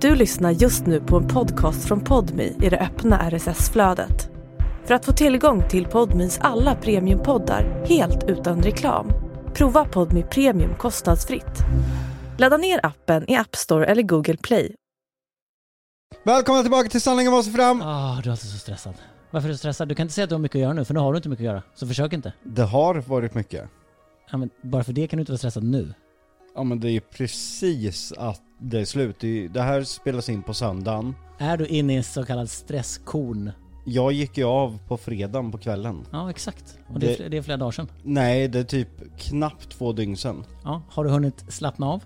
Du lyssnar just nu på en podcast från Podmi i det öppna RSS-flödet. För att få tillgång till Podmis alla premiumpoddar helt utan reklam, prova Podmi Premium kostnadsfritt. Ladda ner appen i App Store eller Google Play. Välkomna tillbaka till Sanningen måste fram! Ah, du är alltid så stressad. Varför är du stressad? Du kan inte säga att du har mycket att göra nu, för nu har du inte mycket att göra. Så försök inte. Det har varit mycket. Ja, men bara för det kan du inte vara stressad nu. Ja men det är ju precis att det är slut. Det, här spelas in på söndagen. Är du inne i en så kallad stresskorn? Jag gick ju av på fredagen på kvällen. Ja, exakt. Och det, är Det- det är flera dagar sedan. Nej, det är typ knappt två dygn sedan. Ja, har du hunnit slappna av?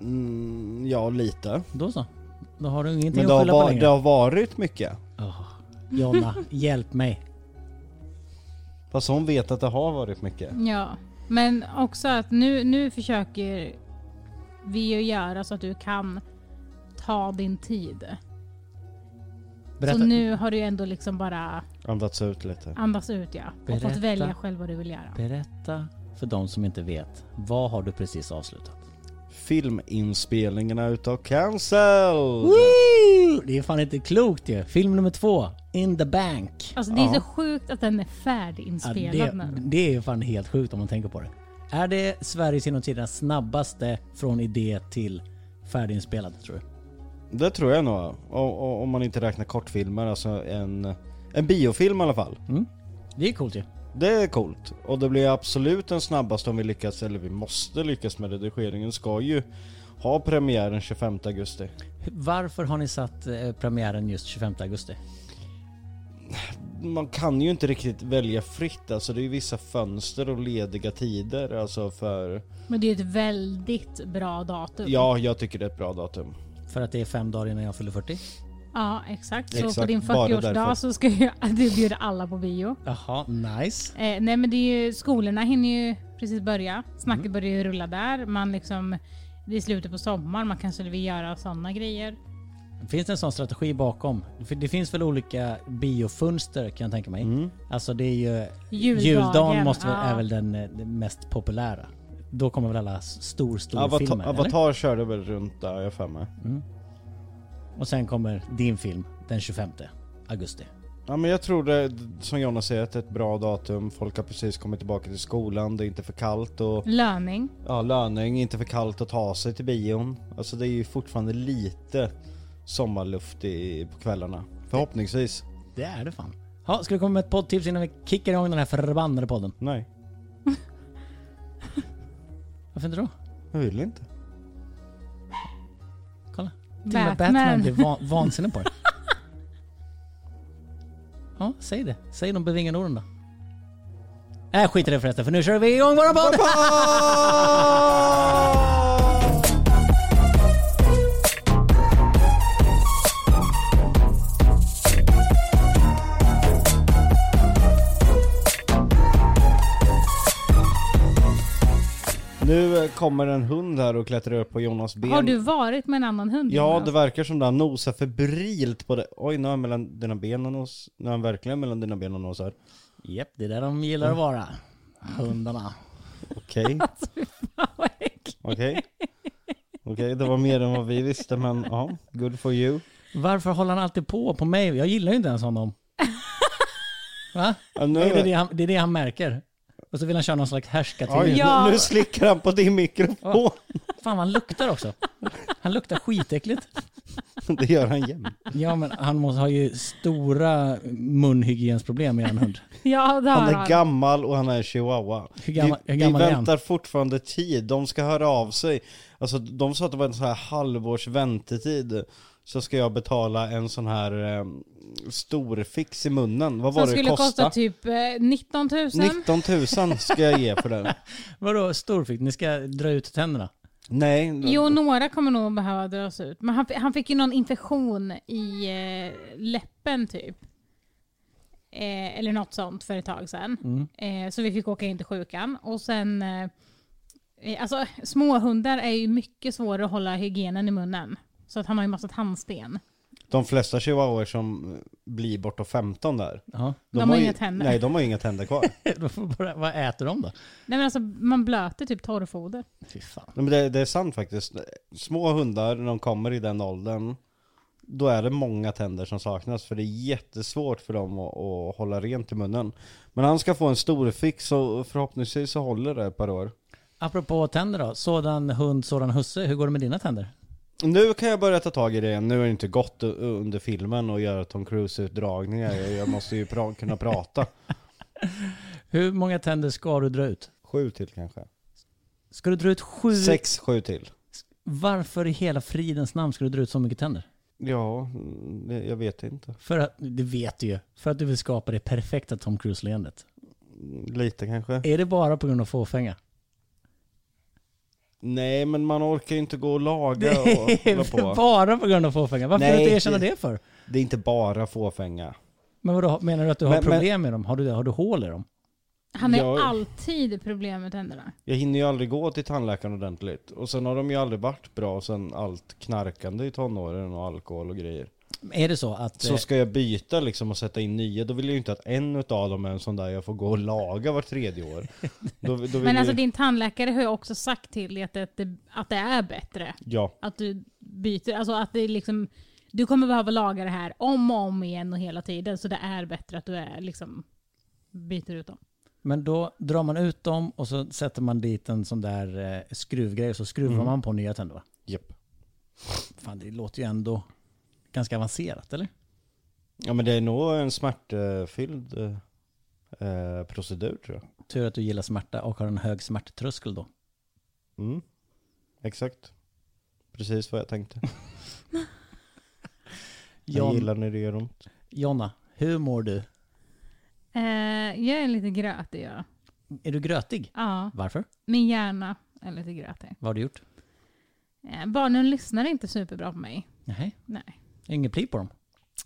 Mm, ja, lite. Då så. Då har du ingenting Men att det har, skylla på va- längre. det har varit mycket. Åh, Jonna, hjälp mig. Fast hon vet att det har varit mycket. Ja, men också att nu, nu försöker vi ju göra så att du kan ta din tid. Berätta. Så nu har du ändå liksom bara Andats ut lite. andats ut ja. Och Berätta. fått välja själv vad du vill göra. Berätta för de som inte vet. Vad har du precis avslutat? Filminspelningarna utav Cancel! Woo! Det är fan inte klokt ju. Film nummer två. In the bank. Alltså det är Ja. så sjukt att den är Ja, färdiginspelad det, nu. det är ju fan helt sjukt om man tänker på det. Är det Sveriges genom tiderna snabbaste från idé till färdiginspelad tror du? Det tror jag nog. Och, om man inte räknar kortfilmer, alltså en, en biofilm i alla fall. Mm. Det är coolt ju. Det är coolt. Och det blir absolut den snabbaste om vi lyckas, eller vi måste lyckas med redigeringen. Ska ju ha premiär den 25 augusti. Varför har ni satt eh, premiären just 25 augusti? Man kan ju inte riktigt välja fritt, alltså det är ju vissa fönster och lediga tider alltså för... Men det är ju ett väldigt bra datum. Ja, jag tycker det är ett bra datum. För att det är fem dagar innan jag fyller 40? Ja, exakt. Så på Exakt, din bara därför. 40-årsdag så ska ju du bjuda alla på bio. Jaha, nice. Eh, nej men det är ju, skolorna hinner ju precis börja. Snacket Mm. börjar ju rulla där. Man liksom, det är slutet på sommaren, man kanske vill göra sådana grejer. Finns det en sån strategi bakom? För det finns väl olika biofönster kan jag tänka mig. Mm. Alltså det är ju... Juldagen, Juldagen måste väl, ja. är väl den, eh, den mest populära. Då kommer väl alla stor, stor Avatar, filmer, eller? Avatar körde väl runt där, jag för mig. Mm. Och sen kommer din film den 25 augusti. Ja men jag tror det, som Jonna säger, att det är ett bra datum. Folk har precis kommit tillbaka till skolan, det är inte för kallt och Löning. ja, löning, inte för kallt att ta sig till bion. Alltså det är ju fortfarande lite sommarluft i, på kvällarna. Förhoppningsvis. Det är det fan. Ja, ska vi komma med ett poddtips innan vi kickar igång den här förbannade podden? Nej, Varför inte då? jag vill inte. Kolla. Till och med Batman Batman. blir van, vansinnig på det. Ja, säg det. Säg de bevingade orden då. Äh, skit i det förresten, för nu kör vi igång våra podd! Nu kommer en hund här och klättrar upp på Jonas ben. Har du varit med en annan hund? Ja, Jonas? det verkar som det. Han nosar febrilt på det. Oj, nu är han mellan dina ben och nos. Nu är han verkligen mellan dina ben och nosar. Japp, det är där de gillar att vara. Hundarna. Okej, Alltså, okej. Okej, det var mer än vad vi visste, men ja, good for you. Varför håller han alltid på på mig? Jag gillar ju inte ens honom. Va? Ja, nu, Det är det han, det är det han märker. Och så vill han köra någon slags härskarteknik. Ja. nu, nu slickar han på din mikrofon. Fan vad han luktar också. Han luktar skitäckligt. Det gör han jämt. Ja men han måste ha ju stora munhygiensproblem med en hund. Ja, det har Han han. är gammal och han är chihuahua. Hur gammal- vi, hur gammal vi är han? väntar fortfarande tid, de ska höra av sig. Alltså de sa att det var en sån här halvårs väntetid. Så ska jag betala en sån här eh, stor fix i munnen. Vad var Som det skulle kosta typ eh, 19 000. 19 000 ska jag ge för den. Vadå storfick? Ni ska dra ut tänderna? Nej, Jo, några kommer nog behöva dras ut. Men han, han fick ju någon infektion i eh, läppen typ. Eh, eller något sånt för ett tag sedan. Mm. Eh, så vi fick åka in till sjukan. Och sen... Eh, eh, alltså småhundar är ju mycket svårare att hålla hygienen i munnen. Så att han har ju massa tandsten. De flesta chihuahuor som blir bortåt 15 där. Ja. De har ju, inga tänder. Nej, de har inga tänder kvar. Då får bara- Vad äter de då? Nej men alltså man blöter typ torrfoder. Fy fan. Nej, Men det, det är sant faktiskt. Små hundar, när de kommer i den åldern, då är det många tänder som saknas. För det är jättesvårt för dem att, att hålla rent i munnen. Men han ska få en stor fix och förhoppningsvis så håller det ett par år. Apropå tänder då. Sådan hund, sådan husse. Hur går det med dina tänder? Nu kan jag börja ta tag i det igen. Nu är det inte gott u- under filmen och göra Tom Cruise-utdragningar. Jag, jag måste ju pra- kunna prata. Hur många tänder ska du dra ut? Sju till kanske. Ska du dra ut sju? Sex, sju till. Varför i hela fridens namn ska du dra ut så mycket tänder? Ja, mm, det- jag vet inte. För att, det vet du ju. För att du vill skapa det perfekta Tom Cruise-leendet. Mm, Lite kanske. Är det bara på grund av fåfänga? Nej, men man orkar ju inte gå och laga Det och hålla är på. bara på grund av fåfänga. Varför Nej, vill du inte erkänna det- det för? Det är inte bara fåfänga. Men vadå, menar du att du har Men- men- problem med dem? Har du, har du hål i dem? Han har Jag- alltid problem med tänderna. Jag hinner ju aldrig gå till tandläkaren ordentligt. Och sen har de ju aldrig varit bra sen allt knarkande i tonåren och alkohol och grejer. Är det så att... Så eh, ska jag byta liksom och sätta in nya, då vill jag ju inte att en utav dem är en sån där jag får gå och laga var tredje år. Då, då vill Men alltså jag, din tandläkare har ju också sagt till dig att det, att det är bättre. Ja, Att du byter, alltså att det liksom, du kommer behöva laga det här om och om igen och hela tiden. Så det är bättre att du är liksom, byter ut dem. Men då drar man ut dem och så sätter man dit en sån där eh, skruvgrej och så skruvar Mm. man på nya tänder va? japp. Fan det låter ju ändå ganska avancerat eller? Ja men det är nog en smärtfylld eh, eh, procedur tror jag. Tur att du gillar smärta och har en hög smärttröskel då. Mm. Exakt. Precis vad jag tänkte. Jag Jon, gillar när det gör ont. Jonna, hur mår du? Eh, jag är lite grötig ja. Är du grötig? Ja, Varför? min hjärna är lite grötig. Vad har du gjort? Eh, barnen lyssnar inte superbra på mig. Nej. Nej. Ingen pli på dem.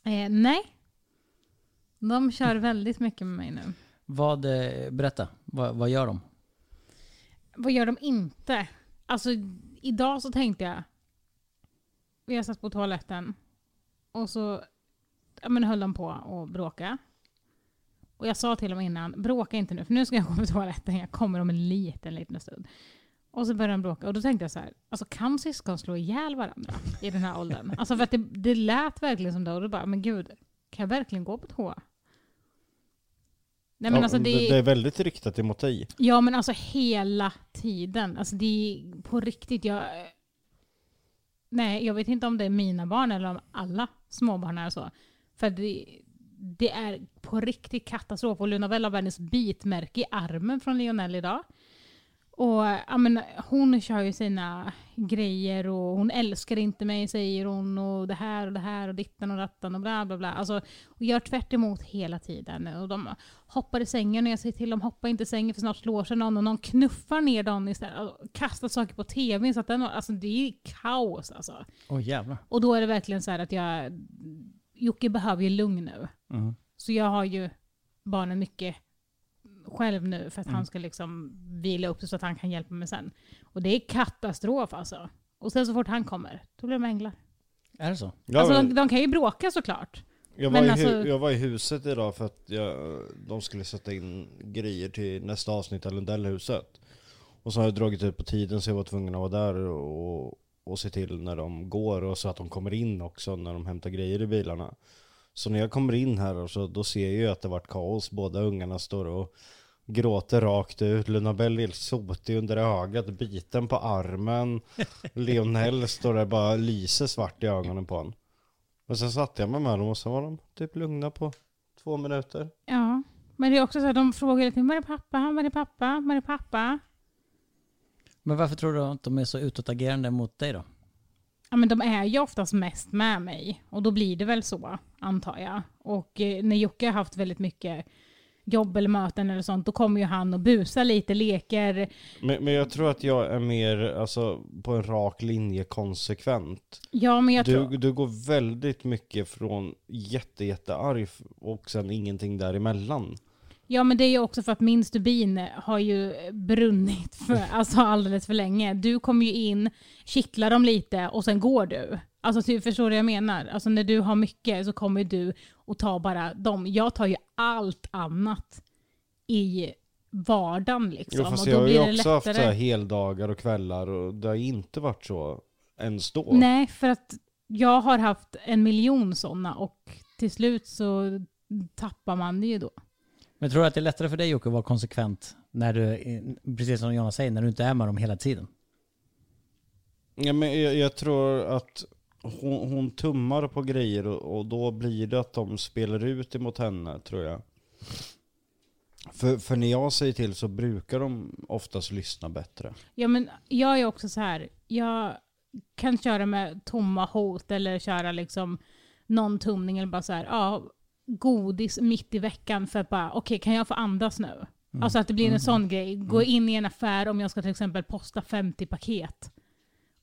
Eh, nej. De kör väldigt mycket med mig nu. Vad, eh, berätta, vad, vad gör de? Vad gör de inte? Alltså idag så tänkte jag, jag satt på toaletten och så ja, men höll de på att bråka. Och jag sa till dem innan, bråka inte nu för nu ska jag gå på toaletten, jag kommer om en liten, liten stund. Och så började de bråka och då tänkte jag så här, alltså kan syskon slå ihjäl varandra i den här åldern? Alltså för att det, det lät verkligen som det och då bara, men gud, kan jag verkligen gå på toa? Nej men Ja, alltså det, det är väldigt riktat emot dig. Ja men alltså hela tiden. Alltså det är på riktigt. Jag, nej, jag vet inte om det är mina barn eller om alla småbarn är så. För det, det är på riktigt katastrof. Och Luna Bell har världens bitmärke i armen från Lionel idag. Och ja, men, hon kör ju sina grejer och hon älskar inte mig säger hon och det här och det här och ditten och datten och bla bla bla. Alltså, och gör tvärt emot hela tiden. Och de hoppar i sängen och jag säger till dem hoppa inte i sängen för snart slår sig någon och någon knuffar ner någon istället och kastar saker på tvn. Så att den, alltså, det är kaos alltså. Åh jävlar. Och då är det verkligen så här att jag, Jocke behöver ju lugn nu. Mm. Så jag har ju barnen mycket själv nu för att Mm. han ska liksom vila upp sig så att han kan hjälpa mig sen. Och det är katastrof alltså. Och sen så fort han kommer, då blir de änglar. Är det så? Jag, alltså var, de, de kan ju bråka såklart. jag, var men i hu- alltså- jag var i huset idag för att jag, de skulle sätta in grejer till nästa avsnitt av Lundellhuset. Och så har jag dragit ut på tiden så jag var tvungen att vara där och, och se till när de går och så att de kommer in också när de hämtar grejer i bilarna. Så när jag kommer in här och så, då ser jag ju att det varit kaos. Båda ungarna står och gråter rakt ut. Luna Bell är sotig under ögat, biten på armen. Lionel står där bara lyser svart i ögonen på honom. Och sen satte jag mig med dem och så var de typ lugna på två minuter. Ja. Men det är också så att de frågar tiden, var är pappa? Var är pappa? Var är pappa? Men varför tror du att de är så utåtagerande mot dig då? Ja men de är ju oftast mest med mig. Och då blir det väl så, antar jag. Och eh, när Jocke har haft väldigt mycket jobb eller möten eller sånt, då kommer ju han och busar lite, leker. Men, men jag tror att jag är mer alltså, på en rak linje konsekvent. Ja men jag Du, tror... du går väldigt mycket från jätte, jättearg och sen ingenting däremellan. Ja men det är ju också för att min stubin har ju brunnit för, alltså alldeles för länge. Du kommer ju in, kittlar dem lite och sen går du. Alltså typ, förstår du vad jag menar? Alltså när du har mycket så kommer du och tar bara dem. Jag tar ju allt annat i vardagen liksom. Jo fast och jag då har blir ju det också haft så här heldagar och kvällar och det har inte varit så ens då. Nej, för att jag har haft en miljon sådana och till slut så tappar man det ju då. Men tror du att det är lättare för dig Jocke att vara konsekvent när du, precis som Jonas säger, när du inte är med dem hela tiden? Ja, men jag, jag tror att hon, hon tummar på grejer och, och då blir det att de spelar ut emot henne tror jag. För, för när jag säger till så brukar de oftast lyssna bättre. Ja men jag är också så här. jag kan köra med tomma hot eller köra liksom någon tumning eller bara så här, ja, godis mitt i veckan för att bara, okej kan jag få andas nu? Alltså att det blir en sån grej. Gå in i en affär om jag ska till exempel posta 50 paket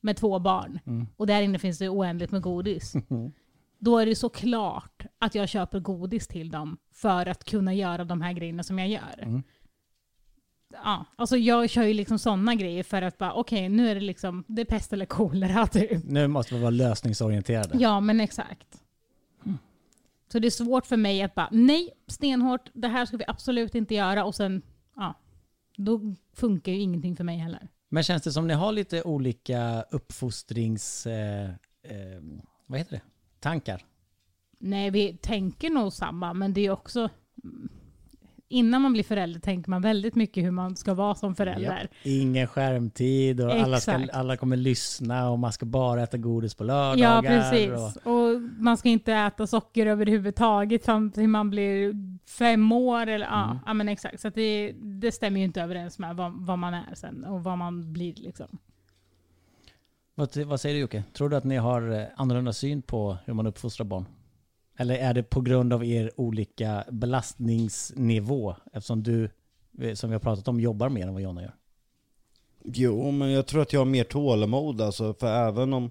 med två barn och där inne finns det oändligt med godis. Då är det såklart att jag köper godis till dem för att kunna göra de här grejerna som jag gör. Ja, alltså jag kör ju liksom sådana grejer för att bara, okej nu är det liksom, det är pest eller kolera typ. Nu måste vi vara lösningsorienterade. Ja, men exakt. Så det är svårt för mig att bara, nej, stenhårt, det här ska vi absolut inte göra och sen, ja, då funkar ju ingenting för mig heller. Men känns det som ni har lite olika uppfostrings... Eh, eh, vad heter det? Tankar? Nej, vi tänker nog samma, men det är också, innan man blir förälder tänker man väldigt mycket hur man ska vara som förälder. Ingen skärmtid och alla, ska, alla kommer lyssna och man ska bara äta godis på Ja, lördagar. precis. Och, Och man ska inte äta socker överhuvudtaget fram till man blir fem år. Eller, ja, ja, men exakt. Så att det, det stämmer ju inte överens med vad, vad man är sen och vad man blir. Liksom. vad, vad säger du Jocke? Tror du att ni har eh, annorlunda syn på hur man uppfostrar barn? Eller är det på grund av er olika belastningsnivå? Eftersom du, eh, som vi har pratat om, jobbar mer än vad Jonna gör. Jo, men jag tror att jag har mer tålamod alltså, för även om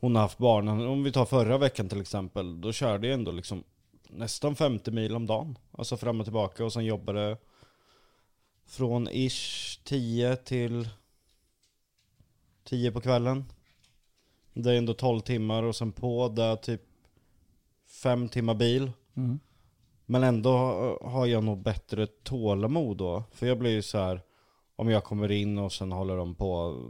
hon har haft barnen, om vi tar förra veckan till exempel, då körde jag ändå liksom nästan 50 mil om dagen. Alltså fram och tillbaka och sen jobbade från ish 10 till 10 på kvällen. Det är ändå 12 timmar och sen på det typ 5 timmar bil. Mm. Men ändå har jag nog bättre tålamod då. För jag blir ju så här om jag kommer in och sen håller de på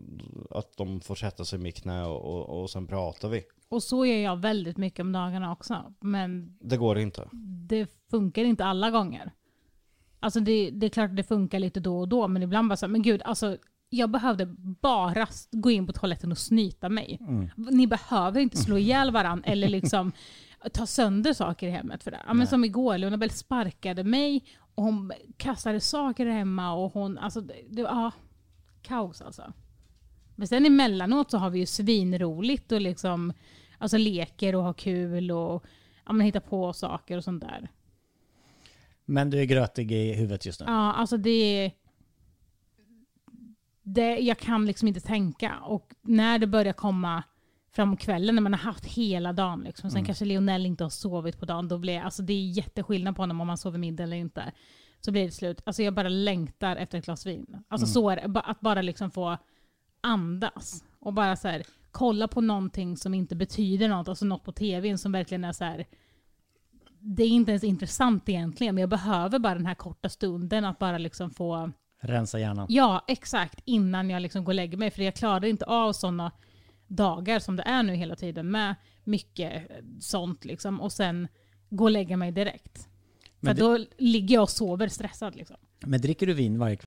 att de får sätta sig i mitt knä och, och, och sen pratar vi. Och så gör jag väldigt mycket om dagarna också. Men Det går inte. det funkar inte alla gånger. Alltså det, det är klart att det funkar lite då och då, men ibland bara så här, men gud, alltså jag behövde bara gå in på toaletten och snyta mig. Ni behöver inte slå ihjäl varandra eller liksom ta sönder saker i hemmet för det. Ja, men som igår, Lunabelle sparkade mig och hon kastade saker hemma och hon, alltså det, det var ja, kaos alltså. Men sen emellanåt så har vi ju svinroligt och liksom, alltså leker och har kul och ja, men hittar på saker och sånt där. Men du är grötig i huvudet just nu. Ja, alltså det, det... Jag kan liksom inte tänka. Och när det börjar komma framåt kvällen, när man har haft hela dagen, liksom, sen kanske Lionel inte har sovit på dagen, då blir alltså det är jätteskillnad på honom om man sover middag eller inte. Så blir det slut. Alltså jag bara längtar efter ett glas vin. Alltså så är det. Att bara liksom få andas. Och bara så här, kolla på någonting som inte betyder något, alltså något på tvn som verkligen är så här. Det är inte ens intressant egentligen, men jag behöver bara den här korta stunden att bara liksom få Rensa hjärnan. Ja, exakt. Innan jag liksom går och lägger mig. För jag klarar inte av sådana dagar som det är nu hela tiden med mycket sånt liksom. Och sen gå och lägga mig direkt. Men för då ligger jag och sover stressad liksom. Men dricker du vin varje kväll?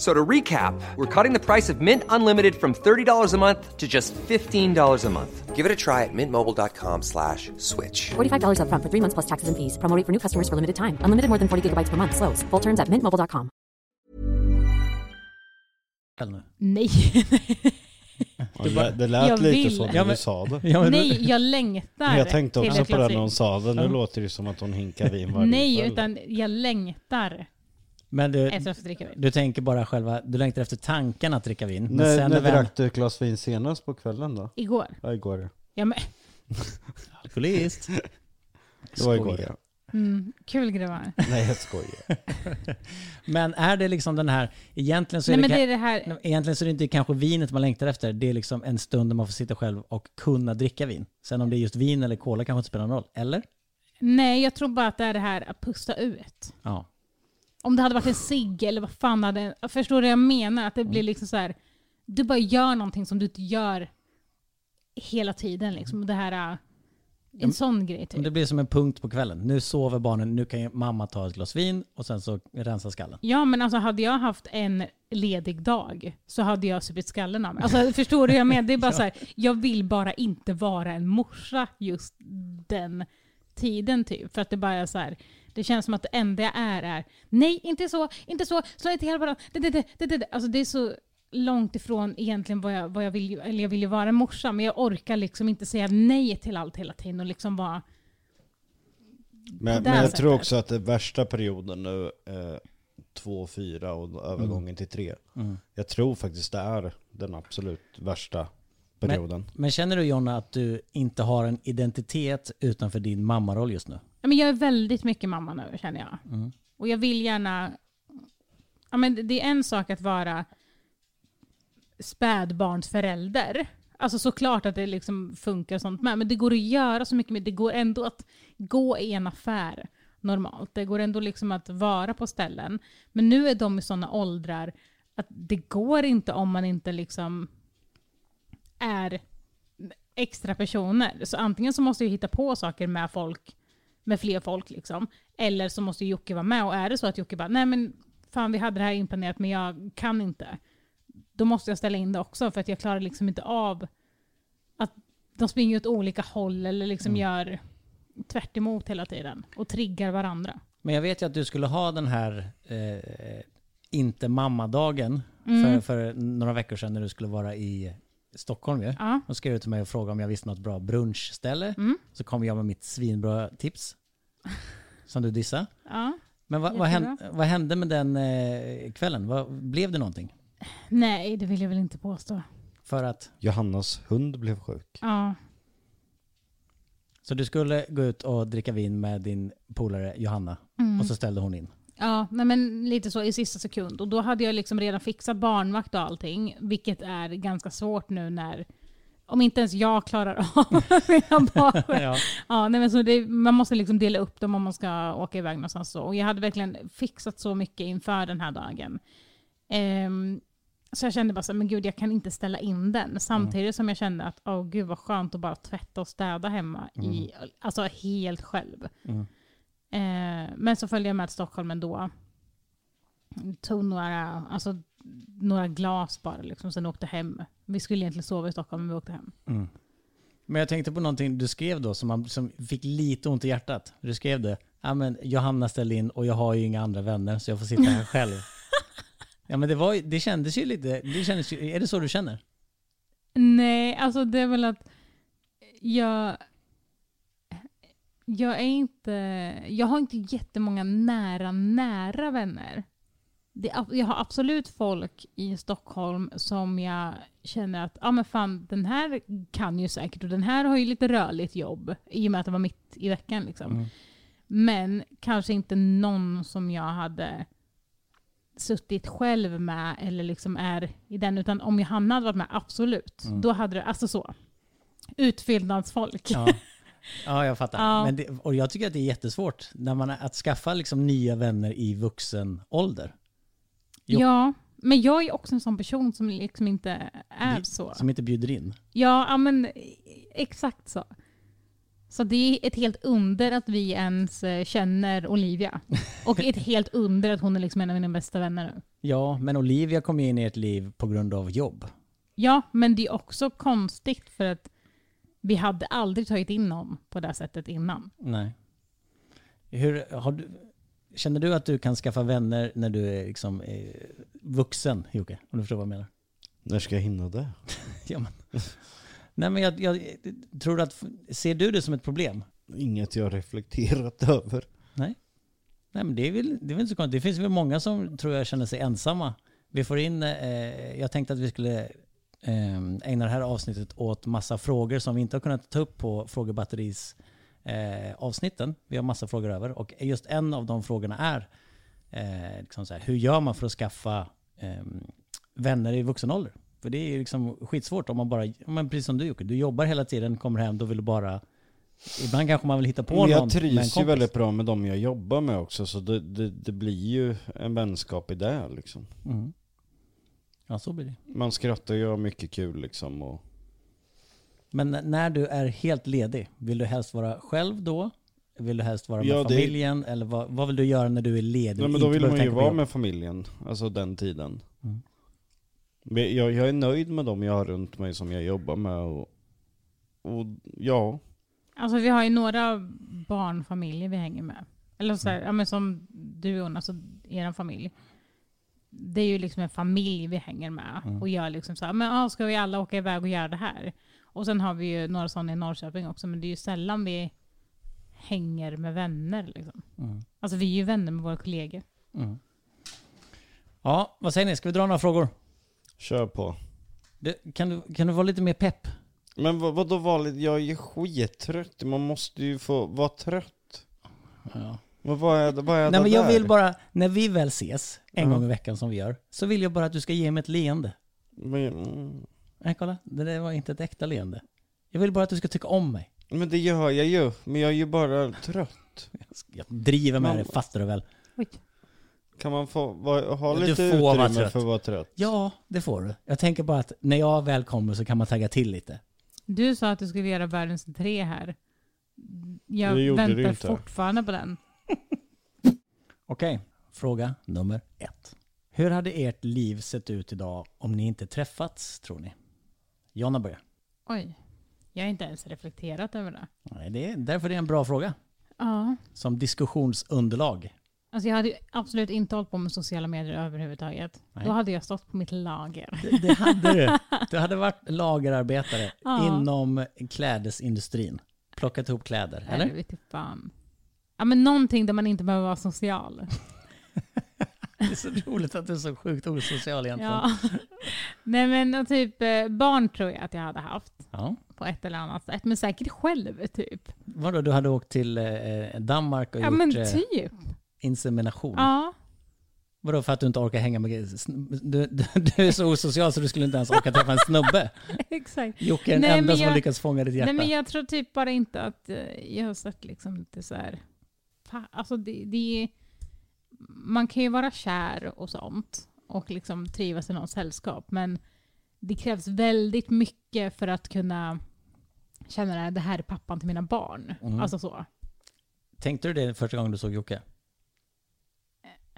So to recap, we're cutting the price of Mint Unlimited from $30 a month to just $15 a month. Give it a try at mintmobile.com slash switch. $45 upfront for three months plus taxes and fees. Promo rate for new customers for limited time. Unlimited more than 40 gigabytes per month. Slows. Full terms at mintmobile.com. nu? Nej. Det, det lät Jag lite vill. när du sa det. Nej, jag längtar Jag tänkte också på det när hon sa det. Nu låter det som att hon hinkar vin varje Nej, kväll. utan jag längtar Men du, du tänker bara själva, du längtar efter tanken att dricka vin. Men När, när väl- drack du ett glas vin senast på kvällen då? Igår. Ja, igår ja. Ja, men, Alkoholist. Det var igår ja. mm, kul grabbar. Nej jag skojar. Men är det liksom den här, egentligen så är Nej men det, det är det här, Egentligen så är det inte kanske vinet man längtar efter. Det är liksom en stund där man får sitta själv och kunna dricka vin. Sen om det är just vin eller cola kanske inte spelar någon roll. Eller? nej jag tror bara att det är det här att pusta ut. Ja. Om det hade varit en cigg eller vad fan hade... Förstår du vad jag menar? Att det Mm. blir liksom så här. Du bara gör någonting som du inte gör hela tiden. Liksom. Det här... äh, En sån grej typ. det blir som en punkt på kvällen. Nu sover barnen, nu kan mamma ta ett glas vin och sen så rensa skallen. Ja men alltså hade jag haft en ledig dag så hade jag supit skallen av mig. Alltså förstår du vad jag menar? Det är bara så här, jag vill bara inte vara en morsa just den tiden typ. För att det bara är så här, det känns som att det enda jag är är nej inte så, inte så, slå inte ihjäl varandra. Det, det, det, det, det, det. Alltså det är så långt ifrån egentligen vad jag, vad jag vill, ju- eller jag vill ju vara en morsa men jag orkar liksom inte säga nej till allt hela tiden och liksom vara Men, men jag sättet. tror också att det värsta perioden nu är två, fyra och övergången till tre. Mm. Jag tror faktiskt det är den absolut värsta perioden. Men känner du Jonna att du inte har en identitet utanför din mammaroll just nu? Ja, men jag är väldigt mycket mamma nu känner jag. Mm. Och jag vill gärna... Ja, men det är en sak att vara spädbarnsförälder. Alltså såklart att det liksom funkar och sånt med. Men det går att göra så mycket mer. Det går ändå att gå i en affär normalt. Det går ändå liksom att vara på ställen. Men nu är de i sådana åldrar att det går inte om man inte liksom är extra personer. Så antingen så måste jag hitta på saker med folk, med fler folk liksom. Eller så måste Jocke vara med. Och är det så att Jocke bara, nej men fan vi hade det här inplanerat men jag kan inte. Då måste jag ställa in det också för att jag klarar liksom inte av att de springer åt olika håll eller liksom gör tvärt emot hela tiden. Och triggar varandra. Men jag vet ju att du skulle ha den här eh, inte mammadagen Mm. för, för några veckor sedan när du skulle vara i Stockholm ju. Ja. Då skrev till mig och frågade om jag visste något bra brunchställe. Mm. Så kom jag med mitt svinbra tips. Som du dissade. ja. Men vad, vad, hände, vad hände med den eh, kvällen? Vad, blev det någonting? Nej, det vill jag väl inte påstå. För att, Johannas hund blev sjuk. Ja. så du skulle gå ut och dricka vin med din polare Johanna Mm. och så ställde hon in. Ja, nej men lite så i sista sekund. Och då hade jag liksom redan fixat barnvakt och allting, vilket är ganska svårt nu när om inte ens jag klarar av mina barn. Ja. Ja, nej men så det, man måste liksom dela upp dem om man ska åka iväg någonstans. Så. Och jag hade verkligen fixat så mycket inför den här dagen. Ehm, så jag kände bara så men gud jag kan inte ställa in den. Samtidigt som jag kände att, åh gud vad skönt att bara tvätta och städa hemma. I, alltså helt själv. Mm. Eh, men så följde jag med till Stockholm ändå. Tog några, alltså, några glas bara, liksom, sen åkte hem. Vi skulle egentligen sova i Stockholm, men vi åkte hem. Mm. Men jag tänkte på någonting du skrev då som, man, som fick lite ont i hjärtat. Du skrev det, ja men Johanna ställde in och jag har ju inga andra vänner så jag får sitta här själv. ja men det, var, ju- det kändes ju lite, det kändes ju, är det så du känner? Nej, alltså det är väl att jag... Jag är inte... Jag har inte jättemånga nära, nära vänner. Det, jag har absolut folk i Stockholm som jag känner att ja men fan, den här kan ju säkert och den här har ju lite rörligt jobb i och med att det var mitt i veckan. Liksom. Mm. Men kanske inte någon som jag hade suttit själv med eller liksom är i den. Utan om Johanna hade varit med, absolut. Mm. Då hade det, alltså så. Utfyllnadsfolk. Ja. ja, jag fattar. Ja. Men det, och jag tycker att det är jättesvårt när man, att skaffa liksom nya vänner i vuxen ålder. Jo. Ja, men jag är också en sån person som liksom inte är Vi- så. Som inte bjuder in. Ja, ja, men exakt så. Så det är ett helt under att vi ens eh, känner Olivia. Och ett helt under att hon är liksom en av mina bästa vänner nu. Ja, men Olivia kom in i ert liv på grund av jobb. Ja, men det är också konstigt för att vi hade aldrig tagit in någon på det här sättet innan. Nej. Hur, har du, känner du att du kan skaffa vänner när du är liksom, eh, vuxen, Jocke? Om du förstår vad jag menar? När ska jag hinna det? Ja, men. Nej, men jag, jag tror att, ser du det som ett problem? Inget jag reflekterat över. Nej. Nej men det är väl, det är väl inte så konstigt. Det finns väl många som tror jag känner sig ensamma. Vi får in, eh, jag tänkte att vi skulle eh, ägna det här avsnittet åt massa frågor som vi inte har kunnat ta upp på frågebatteris eh, avsnitten. Vi har massa frågor över och just en av de frågorna är eh, liksom så här, hur gör man för att skaffa eh, vänner i vuxen ålder? För det är liksom skitsvårt om man bara, men precis som du Jocke, du jobbar hela tiden, kommer hem, då vill du bara Ibland kanske man vill hitta på Men någon jag trivs ju väldigt bra med dem jag jobbar med också, så det, det, det blir ju en vänskap i det liksom. Mm. Ja, så blir det. Man skrattar ju och har mycket kul liksom och... Men när du är helt ledig, vill du helst vara själv då? Vill du helst vara med Ja, det- familjen? Eller vad, vad vill du göra när du är ledig? Nej och men då vill man ju vara med familjen, alltså den tiden. Mm. Men Jag, jag är nöjd med dem jag har runt mig som jag jobbar med och, och ja, Alltså vi har ju några barnfamiljer vi hänger med. Eller så här, ja, men som du och alltså er familj. Det är ju liksom en familj vi hänger med. Mm. Och gör liksom så här, men ah, ska vi alla åka iväg och göra det här? Och sen har vi ju några sådana i Norrköping också, men det är ju sällan vi hänger med vänner. Liksom. Mm. Alltså vi är ju vänner med våra kollegor. Mm. Ja, vad säger ni? Ska vi dra några frågor? kör på. Du, kan, du, kan du vara lite mer pepp? Men vad, vadå vanligt? Jag är ju skittrött, man måste ju få vara trött. Ja. Men vad är, vad är Nej det men jag där? vill bara, när vi väl ses en Ja. gång i veckan som vi gör, så vill jag bara att du ska ge mig ett leende. Men, mm, Nej kolla, det där var inte ett äkta leende. Jag vill bara att du ska tycka om mig. men det gör jag ju, men jag är ju bara trött. Jag driver med Man- det, fattar du väl? Oj. Kan man få va, ha Du lite vara utrymme trött. för att vara trött? Ja, det får du. Jag tänker bara att när jag väl kommer så kan man tagga till lite. Du sa att du skulle göra världens tre här. Jag väntar fortfarande på den. Okej, fråga nummer ett. Hur hade ert liv sett ut idag om ni inte träffats, tror ni? Jonna börjar. Oj. Jag har inte ens reflekterat över det. Nej, det är därför det är en bra fråga. Ja. Som diskussionsunderlag. Alltså jag hade absolut inte hållit på med sociala medier överhuvudtaget. Nej. Då hade jag stått på mitt lager. Det, det hade du. Du hade varit lagerarbetare Ja. inom klädesindustrin. Plockat ihop kläder, Eller? eller? Vet fan. Ja men någonting där man inte behöver vara social. Det är så roligt att du är så sjukt osocial egentligen. Ja. Nej men och typ eh, barn tror jag att jag hade haft. Ja. På ett eller annat sätt. Men säkert själv typ. Vadå, du hade åkt till eh, Danmark och Ja gjort men eh, typ. insemination? Ja. Vadå för att du inte orkar hänga med... Du, du, du är så osocial så du skulle inte ens orka träffa en snubbe. Exakt. Jocke är den Nej, enda men som jag- lyckats fånga ditt hjärta. Nej men jag tror typ bara inte att eh, jag har sett liksom lite så här. Alltså det, det Man kan ju vara kär och sånt. Och liksom trivas i någons sällskap. Men det krävs väldigt mycket för att kunna känna att det här är pappan till mina barn. Mm. Alltså så. Tänkte du det första gången du såg Jocke?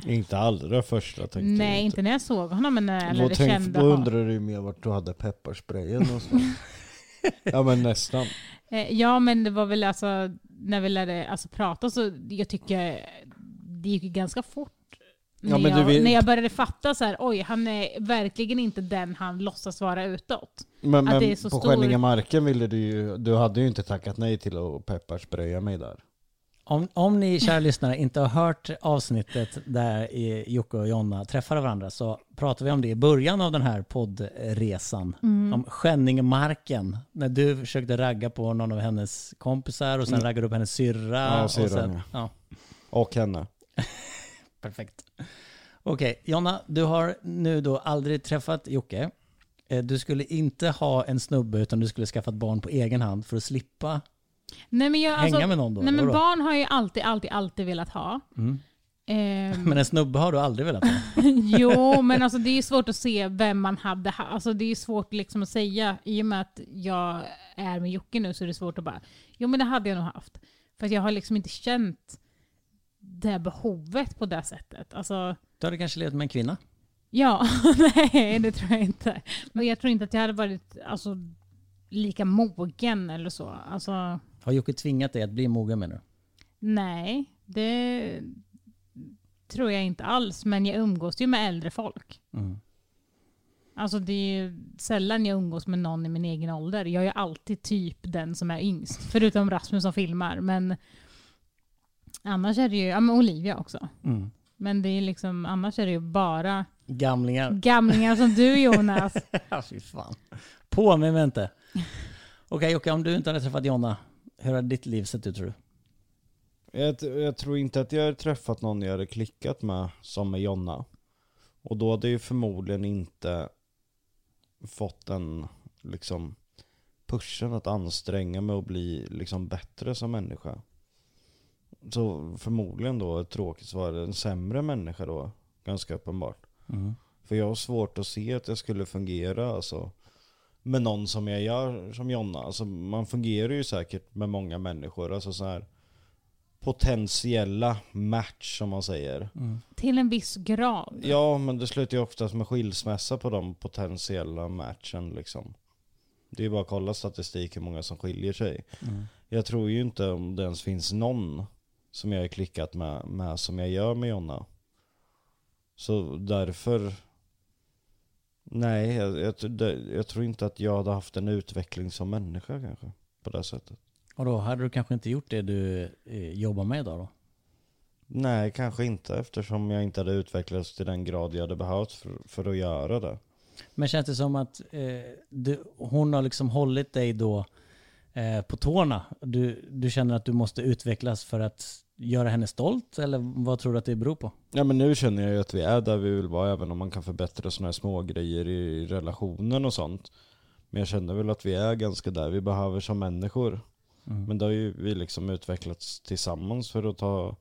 Inte allra första tänkte jag Nej, inte när jag såg honom, men när jag Då, lärde tänk, kände då undrar du ju mer vart du hade pepparsprayen någonstans. ja men nästan. Eh, Ja, men det var väl alltså, när vi lärde alltså, prata så jag tycker det gick ganska fort. Ja, när, jag, vill- när jag började fatta så här, oj, han är verkligen inte den han låtsas vara utåt. Men, men på stor- Skänningemarken ville du ju, du hade ju inte tackat nej till att pepparspraya mig där. Om, om ni kära lyssnare inte har hört avsnittet där Jocke och Jonna träffar varandra så pratar vi om det i början av den här poddresan. Mm. Om Skänningemarken. När du försökte ragga på någon av hennes kompisar och sen Mm. raggade du upp hennes syrra. Ja, och sen, ja. Och henne. Perfekt. Okej, Jonna, du har nu då aldrig träffat Jocke. Eh, Du skulle inte ha en snubbe utan du skulle skaffa ett barn på egen hand för att slippa Nej, men jag, hänga alltså, med någon då. nej, men vadå? barn har ju alltid, alltid, alltid velat ha. Mm. Ehm, Men en snubbe har du aldrig velat ha. jo, men alltså, det är ju svårt att se vem man hade ha- alltså, Det är ju svårt liksom att säga. I och med att jag är med Jocke nu så är det svårt att bara, jo men det hade jag nog haft. För att jag har liksom inte känt det behovet på det sättet. Alltså, Du hade kanske levt med en kvinna. ja, nej det tror jag inte. Men jag tror inte att jag hade varit alltså, lika mogen eller så. Alltså, Har Jocke tvingat dig att bli mogen menar du? nej, det tror jag inte alls. Men jag umgås ju med äldre folk. Mm. Alltså det är ju sällan jag umgås med någon i min egen ålder. Jag är alltid typ den som är yngst. Förutom Rasmus som filmar. Men Annars är det ju, ja men Olivia också. Mm. Men det är liksom, annars är det ju bara Gamlingar. gamlingar som du Jonas. Ja, fy fan. På med inte. Okej Jocke, om du inte hade träffat Jonna, hur hade ditt liv sett ut tror du? Jag, jag tror inte att jag hade träffat någon jag hade klickat med som med Jonna. Och då hade jag ju förmodligen inte fått den liksom pushen att anstränga mig och bli liksom bättre som människa. Så förmodligen då, ett tråkigt svar, en sämre människa då. Ganska uppenbart. Mm. För jag har svårt att se att jag skulle fungera alltså, med någon som jag gör som Jonna. Alltså, man fungerar ju säkert med många människor. Alltså så här potentiella match som man säger. Till en viss grad. Ja, men det slutar ju oftast med skilsmässa på de potentiella matchen liksom. Det är bara att kolla statistik hur många som skiljer sig. Jag tror ju inte om det ens finns någon som jag är klickat med, med som jag gör med Jonna. Så därför Nej, jag, jag, jag tror inte att jag hade haft en utveckling som människa kanske. På det sättet. Och då hade du kanske inte gjort det du eh, jobbar med idag då? Nej, kanske inte eftersom jag inte hade utvecklats till den grad jag hade behövt för, för att göra det. Men känns det som att eh, du, hon har liksom hållit dig då eh, på tårna? Du, du känner att du måste utvecklas för att göra henne stolt? Eller vad tror du att det beror på? Ja men nu känner jag ju att vi är där vi vill vara även om man kan förbättra sådana här små grejer i relationen och sånt. Men jag känner väl att vi är ganska där vi behöver som människor. Men då har ju vi liksom utvecklats tillsammans för att ta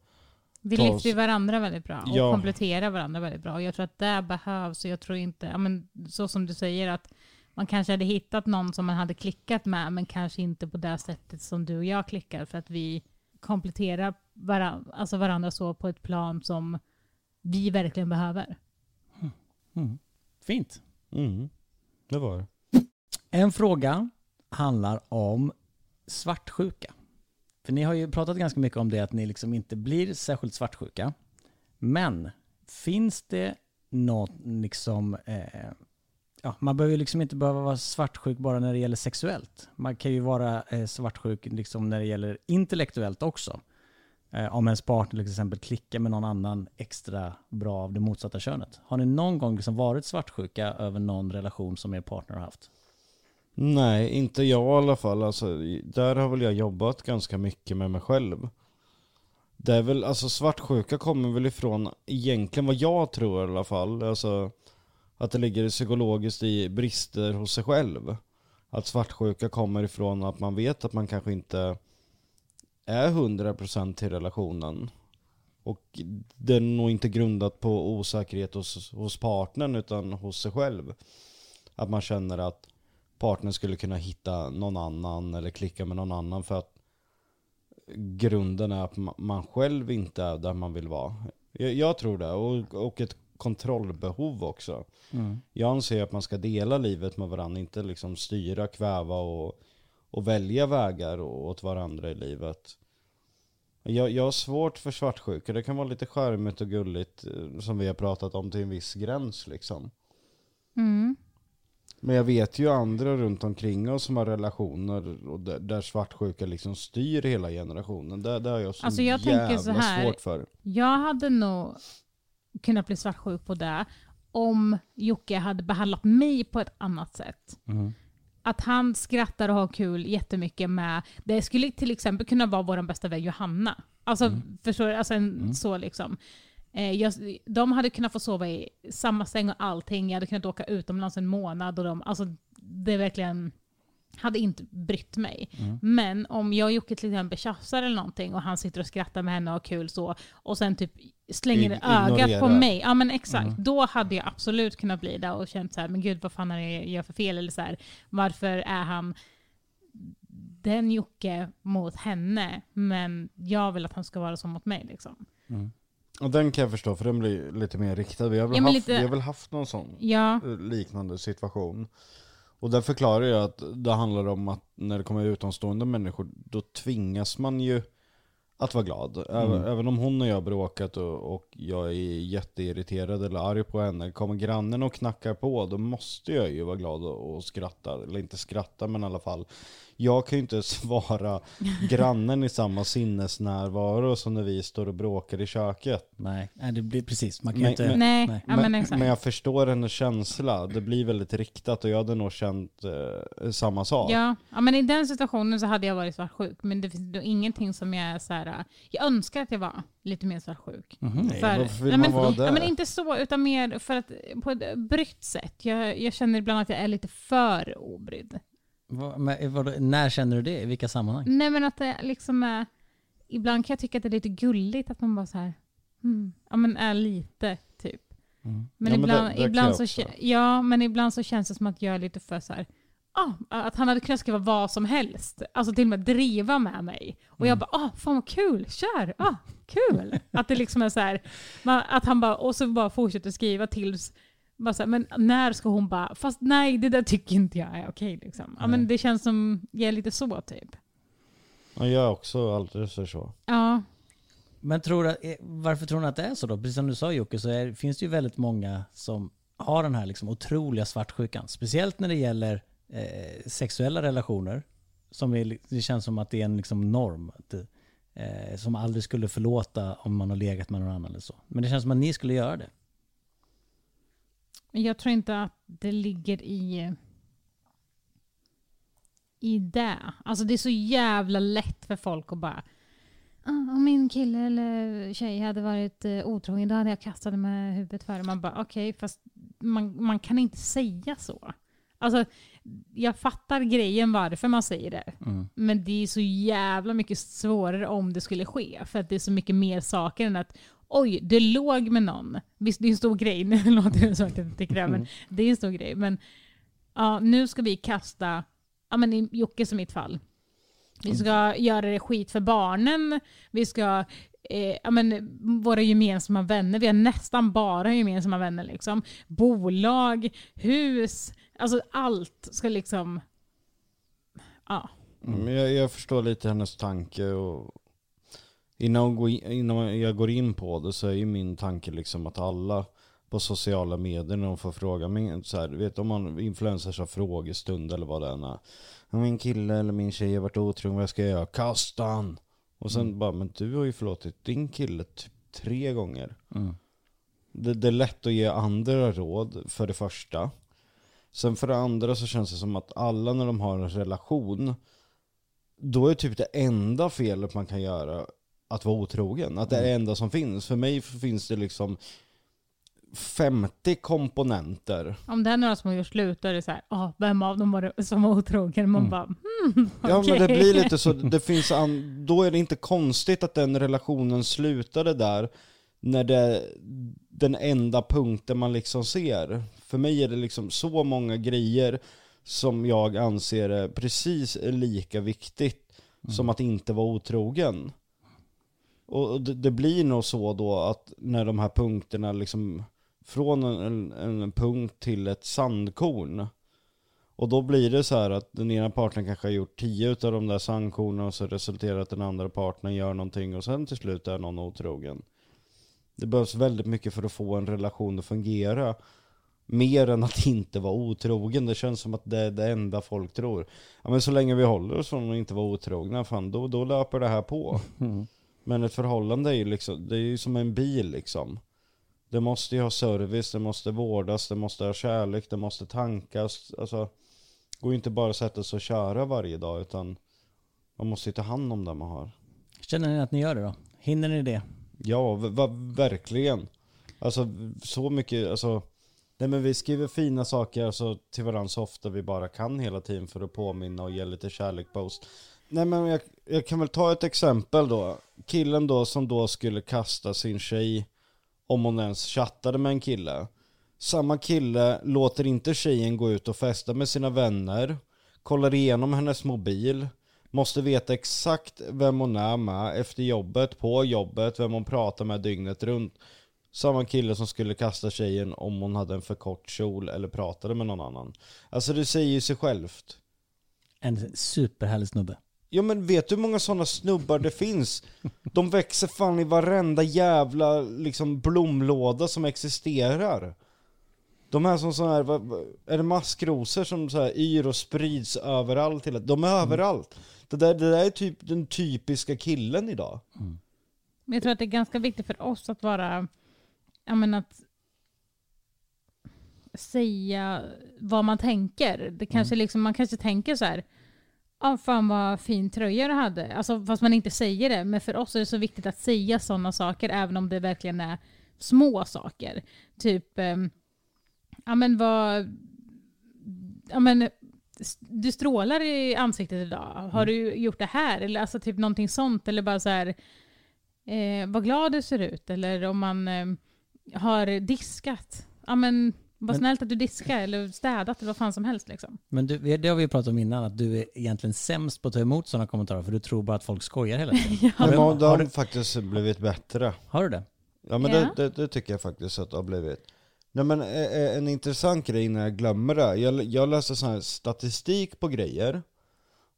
Vi Ta lyfter oss- ju varandra väldigt bra och Ja. kompletterar varandra väldigt bra. Och jag tror att det behövs. Och jag tror inte, ja, men, så som du säger, att man kanske hade hittat någon som man hade klickat med, men kanske inte på det sättet som du och jag klickar. För att vi kompletterar varandra, alltså varandra så på ett plan som vi verkligen behöver. Mm. Fint. Mm, det var det. En fråga handlar om svartsjuka. För ni har ju pratat ganska mycket om det att ni liksom inte blir särskilt svartsjuka. Men finns det något liksom... Eh, ja, man behöver ju liksom inte behöva vara svartsjuk bara när det gäller sexuellt. Man kan ju vara eh, svartsjuk liksom när det gäller intellektuellt också. Eh, om ens partner till exempel klickar med någon annan extra bra av det motsatta könet. Har ni någon gång liksom varit svartsjuka över någon relation som er partner har haft? Nej, inte jag i alla fall. Alltså, där har väl jag jobbat ganska mycket med mig själv. Det är väl, alltså svartsjuka kommer väl ifrån egentligen vad jag tror i alla fall. Alltså att det ligger psykologiskt i brister hos sig själv. Att svartsjuka kommer ifrån att man vet att man kanske inte är 100% till relationen. Och det är nog inte grundat på osäkerhet hos, hos partnern utan hos sig själv. Att man känner att partnern skulle kunna hitta någon annan eller klicka med någon annan för att grunden är att ma- man själv inte är där man vill vara. Jag, jag tror det, och, och ett kontrollbehov också. Jag anser att man ska dela livet med varandra, inte liksom styra, kväva och, och välja vägar åt varandra i livet. Jag, jag har svårt för svartsjuka, det kan vara lite charmigt och gulligt eh, som vi har pratat om till en viss gräns liksom. Mm. Men jag vet ju andra runt omkring oss som har relationer och där, där svartsjuka liksom styr hela generationen. Det, det har jag så Alltså, jag tänker jävla så här. svårt för. Jag hade nog kunnat bli svartsjuk på det om Jocke hade behandlat mig på ett annat sätt. Att han skrattar och har kul jättemycket med, det skulle till exempel kunna vara vår bästa vän Johanna. Alltså, förstår du? Alltså en, så liksom. Eh, jag, de hade kunnat få sova i samma säng och allting. Jag hade kunnat åka utomlands en månad. Och de, alltså, det är verkligen hade inte brytt mig. Men om jag och Jocke till exempel tjafsar eller någonting och han sitter och skrattar med henne och har kul så och sen typ slänger Ig- ögat på mig. Ja men exakt. Då hade jag absolut kunnat bli där och känt så här, men gud vad fan är det jag gör för fel? Eller så här, varför är han den Jocke mot henne men jag vill att han ska vara så mot mig liksom. Och den kan jag förstå för den blir lite mer riktad. Vi har väl, Ja, haft, lite- vi har väl haft någon sån Ja, liknande situation. Och där förklarar jag att det handlar om att när det kommer utomstående människor, då tvingas man ju att vara glad. Även, även om hon och jag har bråkat och, och jag är jätteirriterad eller arg på henne, kommer grannen och knackar på, då måste jag ju vara glad och, och skratta. Eller inte skratta, men i alla fall jag kan ju inte svara grannen i samma sinnesnärvaro som när vi står och bråkar i köket. Nej, nej det blir precis. Man kan Men- inte... men- Nej, nej. Ja, men, men jag förstår hennes känsla, det blir väldigt riktat och jag hade nog känt eh, samma sak. Ja, ja, men i den situationen så hade jag varit svartsjuk. Men det finns då ingenting som jag är så här. äh, Jag önskar att jag var lite mer svartsjuk. Mhm. Nej, varför vill nej, man men, vara ja, där? men inte så, utan mer för att på ett brytt sätt. Jag, jag känner ibland att jag är lite för obrydd. Vad- men vadå, när känner du det? I vilka sammanhang? Nej men att det liksom är, ibland kan jag tycka att det är lite gulligt att man bara så här, mm, ja men är lite typ. Mm. Men, Ja, men ibland, det- det ibland jag så, också. ja, men ibland så känns det som att jag är lite för så här, ah, att han hade kunnat skriva vad som helst. Alltså till och med driva med mig. Och jag bara, ah, fan vad kul, kör, ah, kul. att det liksom är så här, man, att han bara, och så bara fortsätter skriva tills, bara så här, men när ska hon bara, fast nej det där tycker inte jag är okej liksom. Ja, men det känns som, jag är lite så typ. Ja, jag är också alldeles för så. Ja, Men tror du, eh, varför tror du att det är så då? Precis som du sa Jocke så är, finns det ju väldigt många som har den här liksom otroliga svartsjukan. Speciellt när det gäller eh, sexuella relationer. Som är, det känns som att det är en liksom norm. Att, eh, som aldrig skulle förlåta om man har legat med någon annan eller så. Men det känns som att ni skulle göra det. Men jag tror inte att det ligger i, i det. Alltså det är så jävla lätt för folk att bara "Ah, om min kille eller tjej hade varit eh, otrogen då hade jag kastat med huvudet före. Man bara okej, fast man, man kan inte säga så. Alltså, jag fattar grejen varför man säger det. Mm. Men det är så jävla mycket svårare om det skulle ske. För att det är så mycket mer saker än att oj, du låg med någon. Visst, det är en stor grej. Nu låter det som att jag inte tycker det, men det är en stor grej. Men ja, nu ska vi kasta, ja men i Jockes och mitt fall. Vi ska göra det skit för barnen. Vi ska, eh, ja men våra gemensamma vänner. Vi har nästan bara gemensamma vänner liksom. Bolag, hus, alltså allt ska liksom, ja. Men jag, jag förstår lite hennes tanke och innan, jag går in på det så är ju min tanke liksom att alla på sociala medier när de får fråga, men så här, vet om man influencers har frågestund eller vad det än är. Min kille eller min tjej har varit otrogen, vad ska jag göra? Kasta han! Och sen bara, men du har ju förlåtit din kille typ tre gånger. Mm. Det, det är lätt att ge andra råd för det första. Sen för det andra så känns det som att alla när de har en relation, då är typ det enda felet man kan göra att vara otrogen. Att det är det enda som finns. För mig finns det liksom 50 komponenter. Om det är några som har gjort slut då är det så här, ah, vem av dem var det som var otrogen? Man bara, hmm, Ja men det blir lite så, det finns an, då är det inte konstigt att den relationen slutade där när det är den enda punkten man liksom ser. För mig är det liksom så många grejer som jag anser är precis lika viktigt som att inte vara otrogen. Och det, det blir nog så då att när de här punkterna liksom från en, en, en punkt till ett sandkorn och då blir det så här att den ena parten kanske har gjort tio utav de där sandkornen och så resulterar det att den andra parten gör någonting och sen till slut är någon otrogen. Det behövs väldigt mycket för att få en relation att fungera. Mer än att inte vara otrogen. Det känns som att det är det enda folk tror. Ja men så länge vi håller oss från att inte vara otrogna, fan då, då löper det här på. Mm. Men ett förhållande är ju liksom, det är ju som en bil liksom. Det måste ju ha service, det måste vårdas, det måste ha kärlek, det måste tankas. Alltså, det går ju inte bara att sätta sig och köra varje dag utan man måste ju ta hand om det man har. Känner ni att ni gör det då? Hinner ni det? Ja, verkligen. Alltså så mycket, alltså Nej men vi skriver fina saker alltså, till varandra så ofta vi bara kan hela tiden för att påminna och ge lite kärlek på oss. Nej men jag, jag kan väl ta ett exempel då. Killen då som då skulle kasta sin tjej om hon ens chattade med en kille. Samma kille låter inte tjejen gå ut och festa med sina vänner, kollar igenom hennes mobil, måste veta exakt vem hon är med efter jobbet, på jobbet, vem hon pratar med dygnet runt. Samma kille som skulle kasta tjejen om hon hade en för kort kjol eller pratade med någon annan. Alltså det säger ju sig självt. En superhärlig snubbe. Ja men vet du hur många sådana snubbar det finns? De växer fan i varenda jävla liksom blomlåda som existerar. De här som så här, är det maskrosor som så här yr och sprids överallt? Hela, de är överallt. Det där, det där är typ den typiska killen idag. Men jag tror att det är ganska viktigt för oss att vara, ja men att säga vad man tänker. Det kanske liksom, man kanske tänker så här, ja fan vad fin tröja du hade. Alltså fast man inte säger det. Men för oss är det så viktigt att säga sådana saker även om det verkligen är små saker. Typ, ehm, ja men vad, ja men du strålar i ansiktet idag. Har du gjort det här? Eller alltså typ någonting sånt. Eller bara så här, eh, vad glad du ser ut. Eller om man eh, har diskat. Ja men vad Men- snällt att du diskar eller städat eller vad fan som helst liksom. Men du, det har vi ju pratat om innan, att du är egentligen sämst på att ta emot sådana kommentarer för du tror bara att folk skojar hela tiden. Har De du, har, har faktiskt blivit bättre. har du det? Ja men Ja. det, det, det tycker jag faktiskt att det har blivit. Nej men eh, eh, en intressant grej innan jag glömmer det. Jag, jag läste sån här statistik på grejer.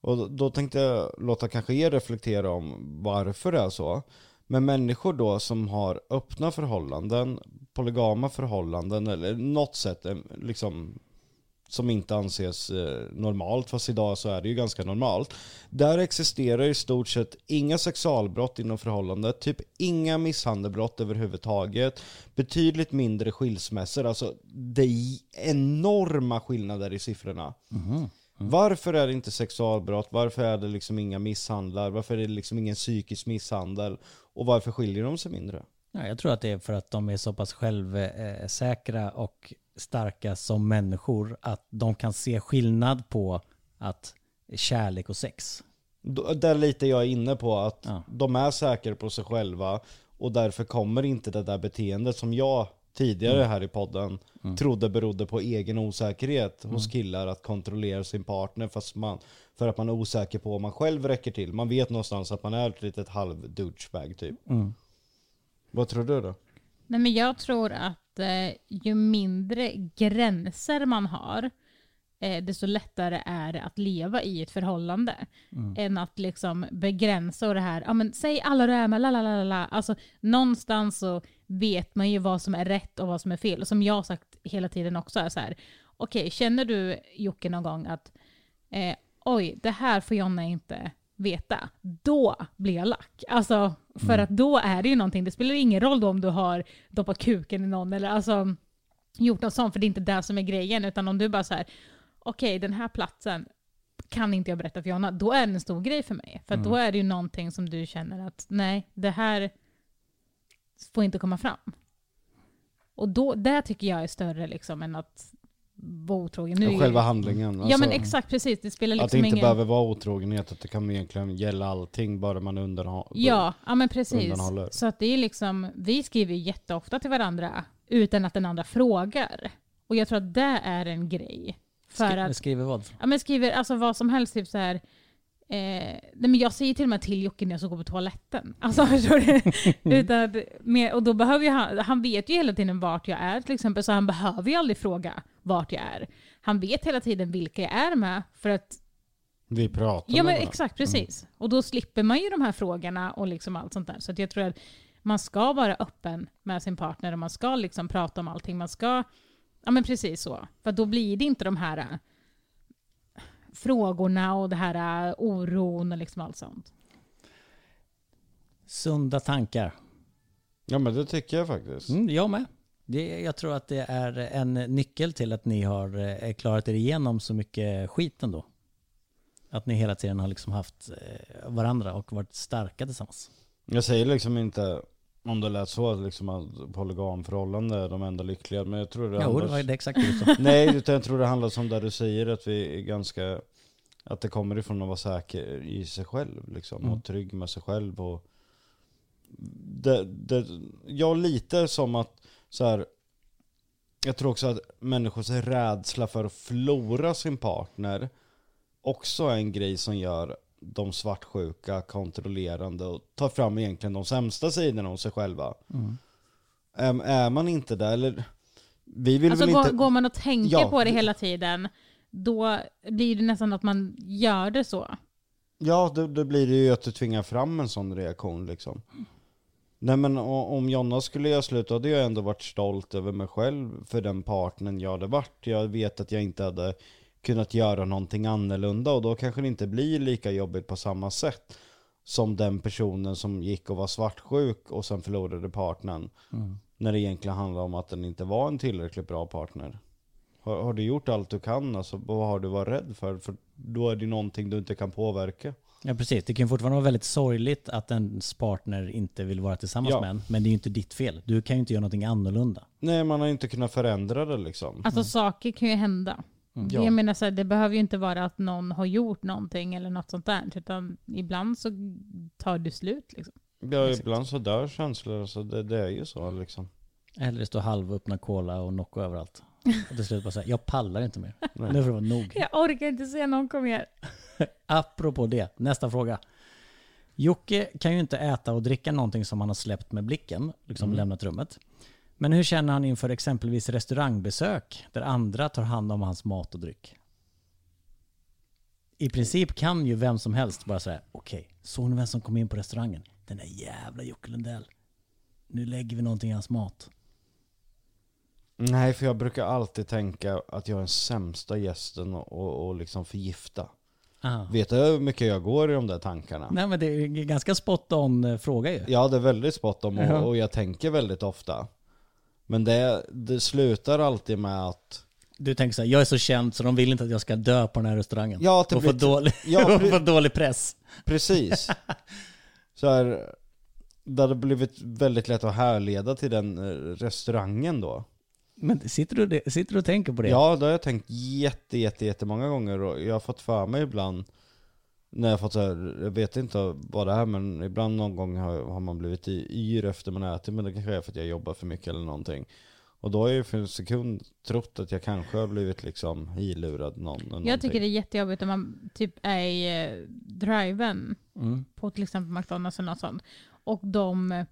Och då- då tänkte jag låta kanske er reflektera om varför det är så. Men människor då som har öppna förhållanden, polygama förhållanden eller något sätt eh, liksom som inte anses eh, normalt, fast idag så är det ju ganska normalt. Där existerar i stort sett inga sexualbrott inom förhållandet, typ inga misshandelbrott överhuvudtaget, betydligt mindre skilsmässor, alltså det är enorma skillnader i siffrorna. Varför är det inte sexualbrott? Varför är det liksom inga misshandlar? Varför är det liksom ingen psykisk misshandel? Och varför skiljer de sig mindre? Ja, jag tror att det är för att de är så pass självsäkra och starka som människor att de kan se skillnad på att kärlek och sex. Där lite jag är inne på att Ja. de är säkra på sig själva och därför kommer inte det där beteendet som jag tidigare här i podden trodde berodde på egen osäkerhet hos killar att kontrollera sin partner fast man, för att man är osäker på om man själv räcker till. Man vet någonstans att man är ett litet halv douchebag typ. Vad tror du då? Nej, men jag tror att eh, ju mindre gränser man har, eh, desto lättare är det att leva i ett förhållande. Än att liksom begränsa och det här, ja men säg alla du är med, la la la la, la. Alltså någonstans så vet man ju vad som är rätt och vad som är fel. Och som jag har sagt hela tiden också är så här, okej känner du Jocke någon gång att eh, oj, det här får Jonna inte veta, då blir jag lack. Alltså, för att då är det ju någonting, det spelar ingen roll då om du har doppat kuken i någon eller alltså gjort något sånt, för det är inte det som är grejen, utan om du bara så här, okej den här platsen kan inte jag berätta för Jonna, då är det en stor grej för mig. För att då är det ju någonting som du känner att nej, det här får inte komma fram. Och då, det tycker jag är större liksom än att vara otrogen. Nu Och ju- själva handlingen. ja alltså, men exakt, precis. Det spelar Att liksom det inte ingen... behöver vara otrogenhet, att det kan egentligen gälla allting bara man underhåller. Ja, ja men precis. undanhåller. Så att det är liksom, vi skriver ju jätteofta till varandra utan att den andra frågar. Och jag tror att det är en grej. För Skri- att, Skriver vad? ja men skriver alltså vad som helst, typ så här. Eh, nej men jag säger till och med till Jocke när jag ska gå på toaletten. Alltså förstår du? Utan att, med, och då behöver han, han vet ju hela tiden vart jag är till exempel, så han behöver ju aldrig fråga vart jag är. Han vet hela tiden vilka jag är med, för att Vi pratar Ja men varandra. exakt, precis. Och då slipper man ju de här frågorna och liksom allt sånt där. Så jag tror att man ska vara öppen med sin partner och man ska liksom prata om allting. Man ska, ja men precis så. För då blir det inte de här frågorna och det här äh, oron och liksom allt sånt. Sunda tankar. Ja men det tycker jag faktiskt. Mm, jag med. Det, jag tror att det är en nyckel till att ni har eh, klarat er igenom så mycket skit ändå. Att ni hela tiden har liksom haft eh, varandra och varit starka tillsammans. Jag säger liksom inte, om det lät så, att liksom att polygamförhållande är de enda lyckliga, men jag tror det Jo, handlar... det var det exakt det du. Nej, utan jag tror det handlar som där du säger, att vi är ganska... Att det kommer ifrån att vara säker i sig själv liksom, Mm. och trygg med sig själv och... Det, det, jag lite som att, så här. Jag tror också att människors rädsla för att förlora sin partner också är en grej som gör de svartsjuka, kontrollerande och tar fram egentligen de sämsta sidorna hos sig själva. Mm. Äm, är man inte där, eller... Vi vill Alltså väl går, inte... går man och tänker Ja, på det hela tiden, då blir det nästan att man gör det så. Ja, då, då blir det ju att du tvingar fram en sån reaktion liksom. Nej men om Jonna skulle göra slut då hade jag ändå varit stolt över mig själv för den partnern jag hade varit. Jag vet att jag inte hade kunnat göra någonting annorlunda och då kanske det inte blir lika jobbigt på samma sätt som den personen som gick och var svartsjuk och sen förlorade partnern. När det egentligen handlar om att den inte var en tillräckligt bra partner. Har, har du gjort allt du kan, alltså, vad har du varit rädd för? För då är det någonting du inte kan påverka. Ja precis, det kan fortfarande vara väldigt sorgligt att ens partner inte vill vara tillsammans Ja. med en. Men det är ju inte ditt fel. Du kan ju inte göra någonting annorlunda. Nej, man har inte kunnat förändra det liksom. Alltså saker kan ju hända. Ja. Jag menar så här, det behöver ju inte vara att någon har gjort någonting eller något sånt där. Utan ibland så tar det slut liksom. Ja, ibland så dör känslor, så det, det är ju så liksom. Eller det står halvöppna cola och Nocco överallt. Och till slut bara säga, jag pallar inte mer. Nu får det vara nog. Jag orkar inte se någon kom mer. Apropå det, nästa fråga. Jocke kan ju inte äta och dricka någonting som han har släppt med blicken, liksom lämnat rummet. Men hur känner han inför exempelvis restaurangbesök där andra tar hand om hans mat och dryck? I princip kan ju vem som helst bara säga okej, såg ni vem som kom in på restaurangen? Den där jävla Jocke Lundell. Nu lägger vi någonting i hans mat. Nej, för jag brukar alltid tänka att jag är den sämsta gästen och, och, och liksom förgifta. Ah. Vet du hur mycket jag går i de där tankarna? Nej men det är en ganska spot on eh, fråga ju. Ja, det är väldigt spot on och, och jag tänker väldigt ofta. Men det, det slutar alltid med att... Du tänker så här, jag är så känd så de vill inte att jag ska dö på den här restaurangen. Ja, att det och få blir- dålig, Ja, och få dålig press. Precis. så här, det hade blivit väldigt lätt att härleda till den eh, restaurangen då. Men sitter du, sitter du och tänker på det? Ja, det har jag tänkt jätte, jätte, jättemånga gånger och jag har fått för mig ibland när jag fått så här, jag vet inte vad det är men ibland någon gång har, har man blivit i- yr efter man ätit men det kanske är för att jag jobbar för mycket eller någonting. Och då har jag ju för en sekund trott att jag kanske har blivit liksom ilurad någon. eller Jag någonting. tycker det är jättejobbigt om man typ är i eh, driven Mm. på till exempel McDonalds eller något sånt. Och de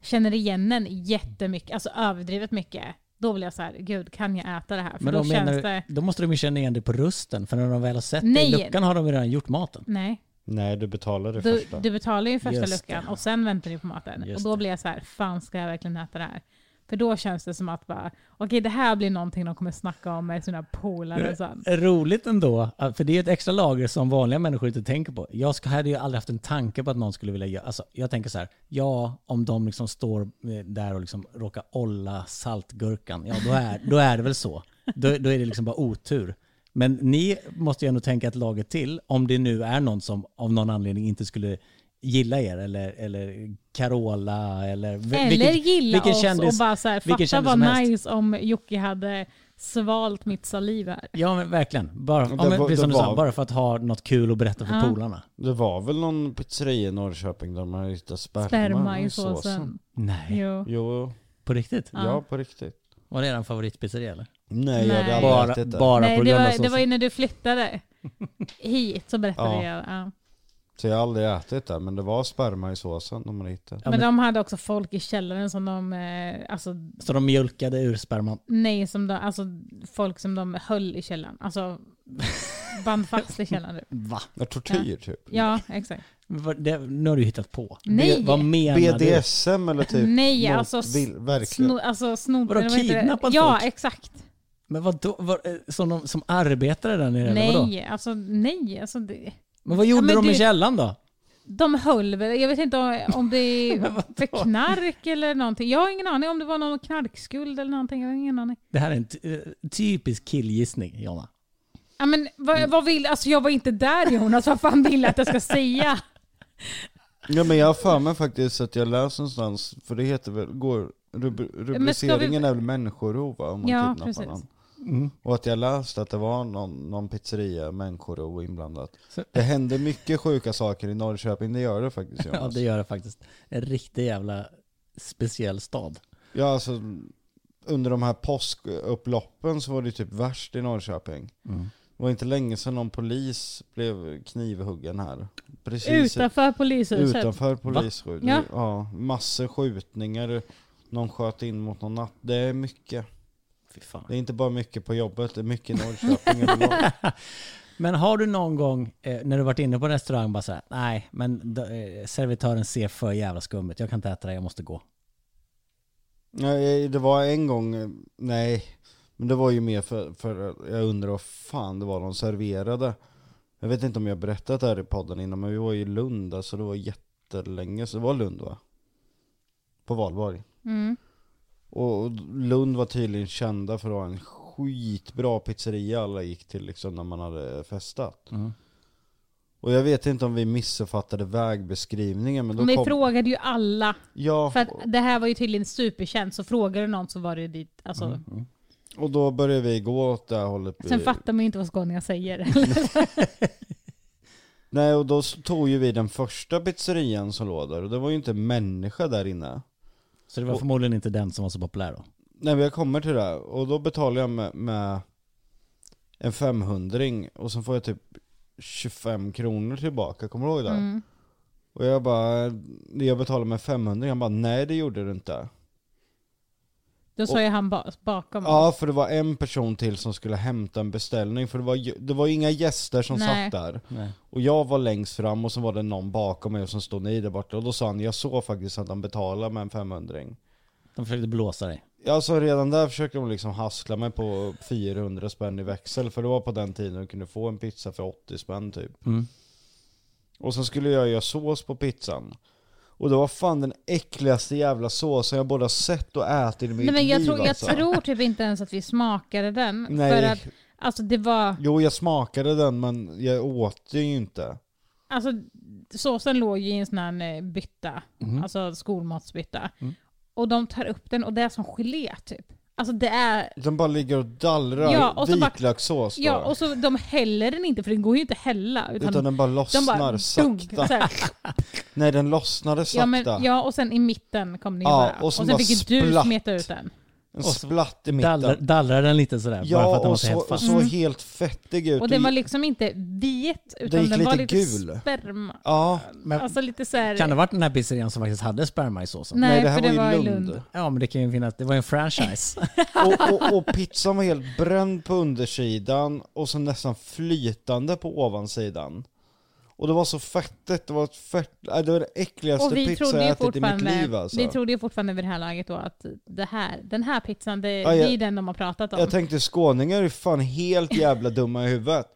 känner igen en jättemycket, alltså överdrivet mycket. Då blir jag så här, gud kan jag äta det här? För Men då då, känns menar, det... du- då måste de ju känna igen dig på rösten, för när de väl har sett dig i luckan har de ju redan gjort maten. Nej, Nej, du betalar det du, första. du betalar ju första Just luckan det. och sen väntar ni på maten. Just och då blir jag så här, fan ska jag verkligen äta det här? För då känns det som att bara, okej det här blir någonting de kommer snacka om med sina polare sen. Roligt ändå, att- för det är ett extra lager som vanliga människor inte tänker på. Jag hade ju aldrig haft en tanke på att någon skulle vilja göra, alltså jag tänker så här, ja om de liksom står eh, där och liksom råkar olla saltgurkan, ja då är, då är det väl så. Då, då är det liksom bara otur. Men ni måste ju ändå tänka ett lager till, om det nu är någon som av någon anledning inte skulle gilla er, eller, eller Carola, eller... Eller vilken- gilla vilken oss kändis- och bara så här, vilken fatta kändis vad nice om Jocke hade svalt mitt saliv här. Ja men verkligen. Bara, Det men, var- det du sa, var- bara för att ha något kul att berätta för Ja. polarna. Det var väl någon pizzeria i Norrköping där man hittat sperma, Sperma i såsen? såsen. Nej. Jo. Jo, På riktigt? Ja. ja. på riktigt. Var det er favoritpizzeria eller? Nej, jag hade Nej. aldrig Bara, ätit det. bara Nej, på det var, det var ju när du flyttade hit så berättade Ja. jag. Ja. Så jag har aldrig ätit det, men det var sperma i såsen de hade hittat. Ja, men, men- de hade också folk i källaren som de, eh, alltså Så de mjölkade ur sperman? nej, som de, alltså folk som de höll i källaren. Alltså band fast i källaren. Va? Ja, tortyr typ. Ja, exakt. Vad- Det, nu har du hittat på. Nej. Vad menar du? BDSM eller typ nej, något alltså, vill, verkligen. Sno, alltså snod, Vadå, eller vad heter det? kidnappat Ja, folk? exakt. Men vadå? Vad, eh, som, de, som arbetare där nere eller vadå? Nej, alltså nej. Alltså, det, Men vad gjorde Ja, men de i det- källaren då? de höll väl, jag vet inte om, om det är för knark eller någonting. Jag har ingen aning om det var någon knarkskuld eller någonting. Jag har ingen aning. Det här är en eh, typisk killgissning, Jonna. Ja, men vad, vad vill, alltså jag var inte där Jonas, vad fan vill att jag ska säga? Ja men jag har för mig faktiskt att jag läste någonstans, för det heter väl, går, rub, rubriceringen är väl människorov va, om man Ja, kidnappar precis. någon. Mm. Och att jag läste att det var någon, någon pizzeria, människorov inblandat. Så- Det händer mycket sjuka saker i Norrköping, det gör det faktiskt Jonas. Ja, det gör det faktiskt. En riktig jävla speciell stad. Ja alltså, under de här påskupploppen så var det typ värst i Norrköping. Det var inte länge sedan någon polis blev knivhuggen här. Precis Utanför polishuset. utanför polisskjut. Ja. Ja. massor skjutningar. Någon sköt in mot någon natt. Det är mycket. Fy fan. Det är inte bara mycket på jobbet, det är mycket i Norrköping överlag. Men har du någon gång eh, när du varit inne på en restaurang bara såhär, nej men d- eh, servitören ser för jävla skum ut, jag kan inte äta det, jag måste gå. Nej, det var en gång, eh, nej, men det var ju mer för, för jag undrar vad fan det var de serverade. Jag vet inte om jag berättat det här i podden innan, men vi var i Lund, alltså det var jättelänge, så det var Lund va? På valborg. Mm. Och Lund var tydligen kända för att ha en skitbra pizzeria alla gick till liksom när man hade festat. Mm. Och jag vet inte om vi missuppfattade vägbeskrivningen men då Men vi kom... frågade ju alla. Ja, För att det här var ju tydligen superkänt, så frågade du någon så var det dit. Alltså, Mm. och då började vi gå åt det här hållet. Sen fattar man ju inte vad skåningar säger. Nej och då tog ju vi den första pizzerian som låg där och det var ju inte en människa där inne. Så det var Och- förmodligen inte den som var så populär då? Nej men jag kommer till det och då betalar jag med, med en 500 och sen får jag typ 25 kronor tillbaka, kommer du ihåg det? Mm. Och jag bara, jag betalade med 500, han bara nej det gjorde du inte. Då sa ju han ba bakom. Ja för det var en person till som skulle hämta en beställning, för det var, ju- det var inga gäster som Nej. satt där. Nej. Och jag var längst fram och så var det någon bakom mig och som stod ni där borta. Och då sa han, jag såg faktiskt att han betalade med en 500 De försökte blåsa dig. Ja så redan där försökte de liksom haskla mig på 400 spänn i växel, för det var på den tiden du kunde få en pizza för 80 spänn typ. Mm. Och sen skulle jag göra sås på pizzan. Och det var fan den äckligaste jävla såsen jag både har sett och ätit i mitt Nej, men jag, liv tror, jag alltså. tror typ inte ens att vi smakade den. Nej. För att alltså, det var... Jo jag smakade den men jag åt det ju inte. Alltså, såsen låg ju i en sån här eh, bytta, Mhm. alltså skolmatsbytta. Mm. Och de tar upp den och det är som gelé typ. Alltså det är... Den bara ligger och dallrar, Ja, och vitlökssås. Ja, och så de häller den inte för den går ju inte att hälla. Utan, Utan den bara de lossnar bara sakta. dunk. Nej den lossnade sakta. Ja, men, ja, och sen i mitten kom den ju Ja, bara. och Och, sen bara fick ju du smeta ut den. En splatt i mitten. Dallrar, dallrar den lite sådär? bara för Ja, att den var och så så, helt och fast? så Mm. helt fettig ut. Och den var liksom inte vit, utan gick den var lite lite gul. sperma. Ja, Men Alltså lite så här... kan det ha varit den här pizzerian som faktiskt hade sperma i såsen? Nej, nej det här för det var var ju i Lund. Lund. Ja men det kan ju finnas, det var ju en franchise. Och, och, och pizzan var helt bränd på undersidan och så nästan flytande på ovansidan. Och det var så fettigt, det var ett fett, det var det äckligaste Och vi pizza jag ätit i mitt liv alltså. vi trodde ju fortfarande vid det här laget då att det här, den här pizzan, det, Ja, jag- det är den de har pratat om. Jag tänkte skåningar är fan helt jävla dumma i huvudet.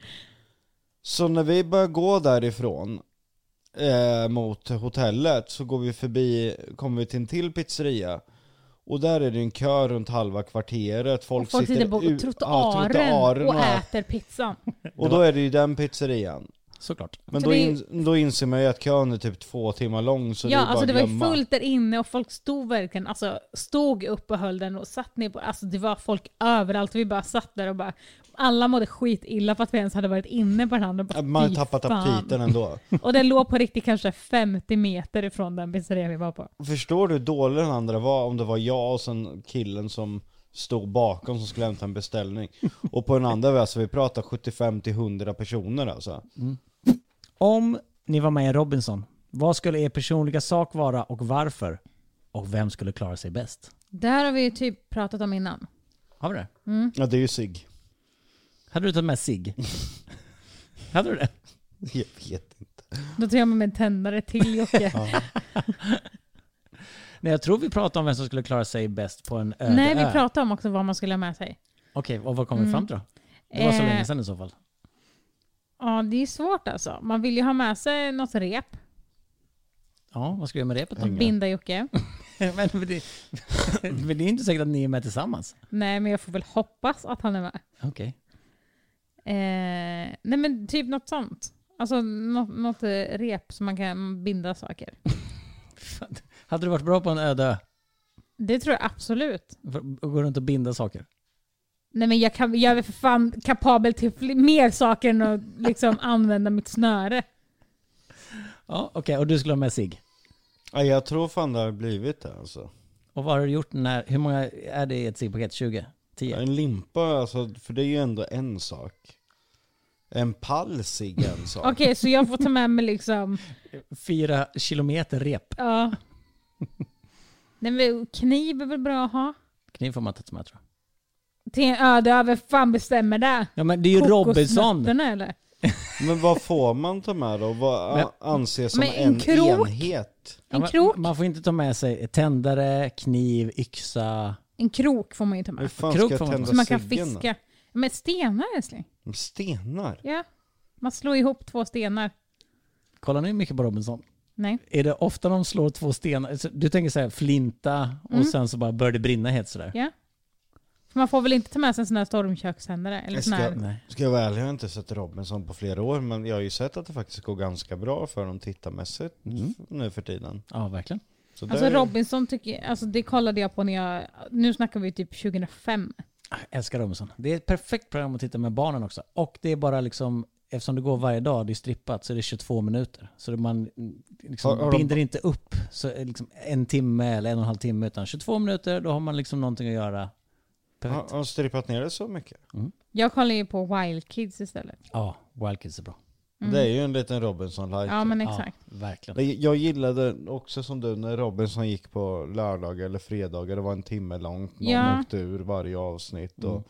Så när vi börjar gå därifrån eh, mot hotellet så går vi förbi, kommer vi till en till pizzeria. Och där är det en kö runt halva kvarteret, folk, och folk sitter på u- trottoaren, ja, trottoaren och och, äter pizzan. och då är det ju den pizzerian. Såklart. Men Så då, det är- in, då inser man ju att kön är typ två timmar lång så det ja, är bara alltså det att var ju glömma. fullt där inne och folk stod verkligen, alltså stod upp och höll den och satt ner på, alltså det var folk överallt. Vi bara satt där och bara, alla mådde skitilla för att vi ens hade varit inne på den andra. Bara, Man har tappat fan. aptiten ändå. Och den låg på riktigt kanske 50 meter ifrån den pizzerian vi var på. Förstår du hur dålig den andra var om det var jag och sen killen som stod bakom som skulle hämta en beställning. Och på den andra, alltså vi pratar 75-100 personer alltså. Om ni var med i Robinson, vad skulle er personliga sak vara och varför? Och vem skulle klara sig bäst? Det här har vi ju typ pratat om innan. Har vi det? Ja det är ju sig. Hade du tagit med sig? Hade du det? Jag vet inte. Då tar jag med mig en tändare till Jocke. Nej, jag tror vi pratade om vem som skulle klara sig bäst på en öde Nej, vi ö. pratade om också vad man skulle ha med sig. Okej, och vad kom vi Mm. fram till då? Det var så Eh, länge sedan i så fall. Ja, det är svårt alltså. Man vill ju ha med sig något rep. Ja, vad ska vi göra med repet då? Hänga. Binda Jocke. men, men, det, men det är inte säkert att ni är med tillsammans. Nej, men jag får väl hoppas att han är med. Okej. Eh, nej, men typ något sånt. Alltså något, något eh, rep som man kan binda saker. Hade du varit bra på en öde ö? Det tror jag absolut. För att gå runt och binda saker? Nej, men jag, kan, jag är för fan kapabel till mer saker än att liksom använda mitt snöre. Ja, okej. Och du skulle ha med sig. Ja, jag tror fan det har blivit det alltså. Och vad har du gjort när, hur många är det i ett ciggpaket? 20? 10? En limpa alltså, för det är ju ändå en sak. En pall cigg är en sak. Okej, så jag får ta med mig liksom... Fyra kilometer rep. Ja. Nej, men kniv är väl bra att ha? Kniv får man ta med tror jag. Till en öde ö, vem fan bestämmer det? Ja men det är ju Robinson! Kokosnötterna eller? Men vad får man ta med då? Vad Men- anses som Men en en, krok? enhet? Ja, En men krok? Man får inte ta med sig tändare, kniv, yxa. En krok får man ju ta Hur med. fan Krok ska får jag man tända Så man kan ciggen då? fiska. Men stenar älskling. Stenar? Ja. Man slår ihop två stenar. Kollar ni mycket på Robinson? Nej. Är det ofta de slår två stenar? Så Du tänker så här flinta och Mm. sen så bara börjar det brinna helt sådär? Ja. För man får väl inte ta med sig en sån här stormkökshändare? Eller Jag sån här... ska- Nej. Ska jag vara ärlig, jag har inte sett Robinson på flera år, men jag har ju sett att det faktiskt går ganska bra för dem tittarmässigt Mm. nu för tiden. Ja, verkligen. Så Alltså det- Robinson tycker alltså det kollade jag på när jag, nu snackar vi typ 2005. Jag älskar Robinson. Det är ett perfekt program att titta med barnen också. Och det är bara liksom, eftersom det går varje dag, det är strippat, så är det 22 minuter. Så man liksom Har- har de- binder inte upp så liksom en timme eller en och en halv timme, utan 22 minuter, då har man liksom någonting att göra. Har Perfekt. har de strippat ner det så mycket? Jag kollar ju på Wild Kids istället. Ja, Wild Kids är bra. Mm. Det är ju en liten Robinson-like. Ja men exakt. Ja, verkligen. Jag gillade också som du när Robinson gick på lördagar eller fredagar, det var en timme långt, någon Ja. åkte ur varje avsnitt. Mm. Och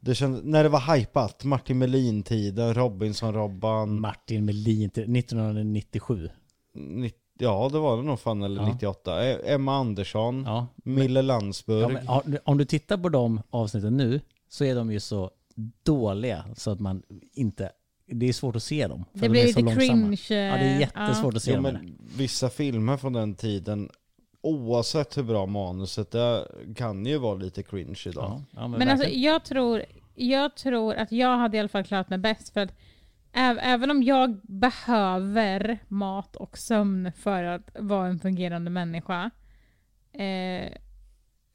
det kändes, när det var hypat, Martin Melin-tiden, Robinson-Robban, Martin Melin till 1997. nitt- ja det var det nog fan, eller Ja. 98. E- Emma Andersson, Ja. Mille Landsburg. Ja, men, om- om du tittar på de avsnitten nu så är de ju så dåliga så att man inte... Det är svårt att se dem. för Det de blir är så lite långsamma. cringe. Ja, det är jättesvårt att se Jo, dem. men vissa filmer från den tiden, oavsett hur bra manuset är, kan ju vara lite cringe idag. Ja, ja, men Men alltså verkligen. jag tror, jag tror att jag hade i alla fall klarat mig bäst för att även om jag behöver mat och sömn för att vara en fungerande människa eh,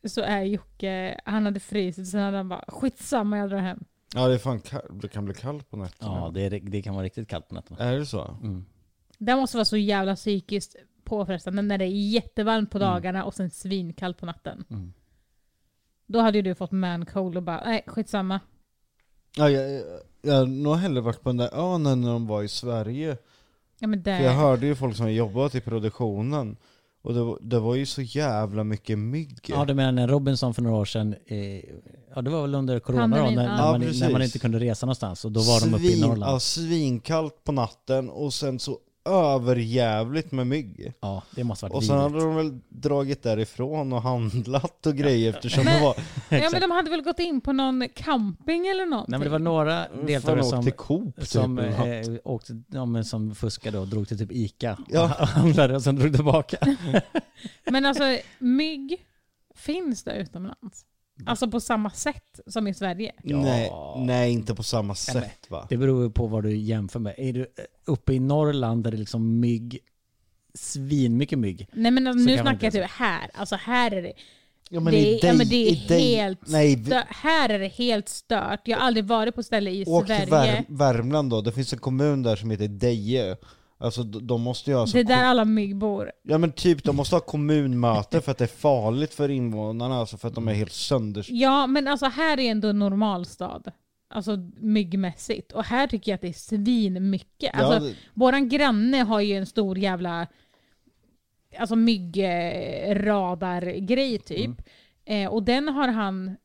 så är Jocke, han hade frysit sen hade han bara skitsamma jag drar hem. Ja det är fan det kan bli kallt på nätterna. Ja, det, är, det kan vara riktigt kallt på nätterna. Är det så? Mm. Det måste vara så jävla psykiskt påfrestande när det är jättevarmt på dagarna och sen svinkallt på natten. Mm. Då hade ju du fått man cold och bara, nej skitsamma. Ja, jag, jag, har nog hellre varit på den där ön än när de var i Sverige. Ja, men det, För jag hörde ju folk som jobbat i produktionen, och det var, det var ju så jävla mycket mygg. Ja, du menar när Robinson för några år sedan, eh, ja det var väl under corona då, när, ja. när, Ja, man, när man inte kunde resa någonstans och då var de uppe i Svin- Norrland. Ja, svinkallt på natten och sen så överjävligt med mygg. Ja, det måste varit Och sen hade de väl dragit därifrån och handlat och grejer eftersom det var... ja men de hade väl gått in på någon camping eller någonting? Nej men det var några deltagare som, till Coop typ. som, något. eh, åkte, ja, men som fuskade och drog till typ Ica Ja. och handlade och sen drog tillbaka. Men alltså mygg finns det utomlands. Alltså på samma sätt som i Sverige. Ja. Nej, nej, inte på samma sätt va? Det beror ju på vad du jämför med. Är du eh, uppe i Norrland där det är liksom mygg, svinmycket mygg. Nej men nu snackar jag typ här. Alltså här är det... Ja men det, är- ja, men det är helt Nej, vi- stört. Här är det helt stört. Jag har aldrig varit på ställe i Åk till Sverige. Värm- Värmland då, det finns en kommun där som heter Deje. Alltså de måste ju ha så det är där alla mygg bor. Ja men typ, de måste ha kommunmöte för att det är farligt för invånarna, alltså för att de är helt sönder... Ja men alltså här är ändå en normalstad. Alltså myggmässigt. Och här tycker jag att det är svin mycket. Alltså, Ja, det- Våran granne har ju en stor jävla alltså myggradargrej typ. Mm. Eh, och den har han,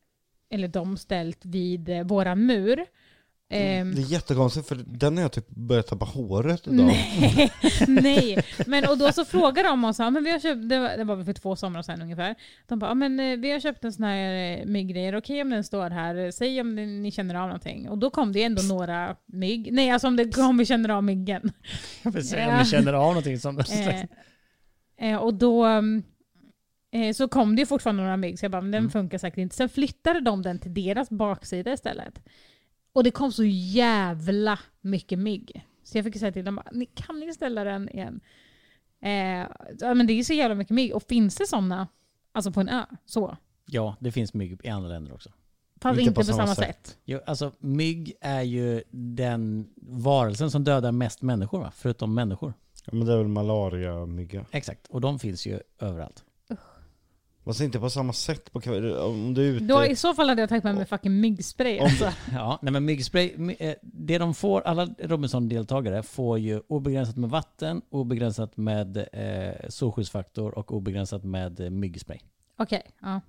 eller de, ställt vid eh, våran mur. Ehm, Det är jättekonstigt för den har jag typ börjat tappa håret idag. Nej, nej. Men och då så frågar de oss, men vi har köpt, det var, det var väl för två somrar sedan ungefär. De bara, men eh, vi har köpt en sån här eh, mygggrejer, okej om den står här, säg om ni känner av någonting. Och då kom det ändå några mygg, nej alltså om, det, om vi känner av myggen. Jag vill säga Ja. om ni känner av någonting som... Eh, och då mm, så kom det ju fortfarande några mygg, så jag bara, men den funkar säkert inte. Sen flyttade de den till deras baksida istället. Och det kom så jävla mycket mygg. Så jag fick säga till dem, ni kan ni ställa den igen? Eh, ja, men det är så jävla mycket mygg. Och finns det sådana, alltså på en ö, så? Ja, det finns mygg i andra länder också. Fast inte, på, samma, sätt. Jo, alltså mygg är ju den varelsen som dödar mest människor va? Förutom människor. Ja, men det är väl malaria-mygga. Exakt, och de finns ju överallt. Fast inte på samma sätt på kvällen. Om du är ute... Då, I så fall hade jag tagit med mig fucking myggspray. Alltså. Ja, nej men myggspray, my- eh, det de får, alla Robinson-deltagare får ju obegränsat med vatten, obegränsat med eh, solskyddsfaktor och obegränsat med eh, myggspray. Okej, ja.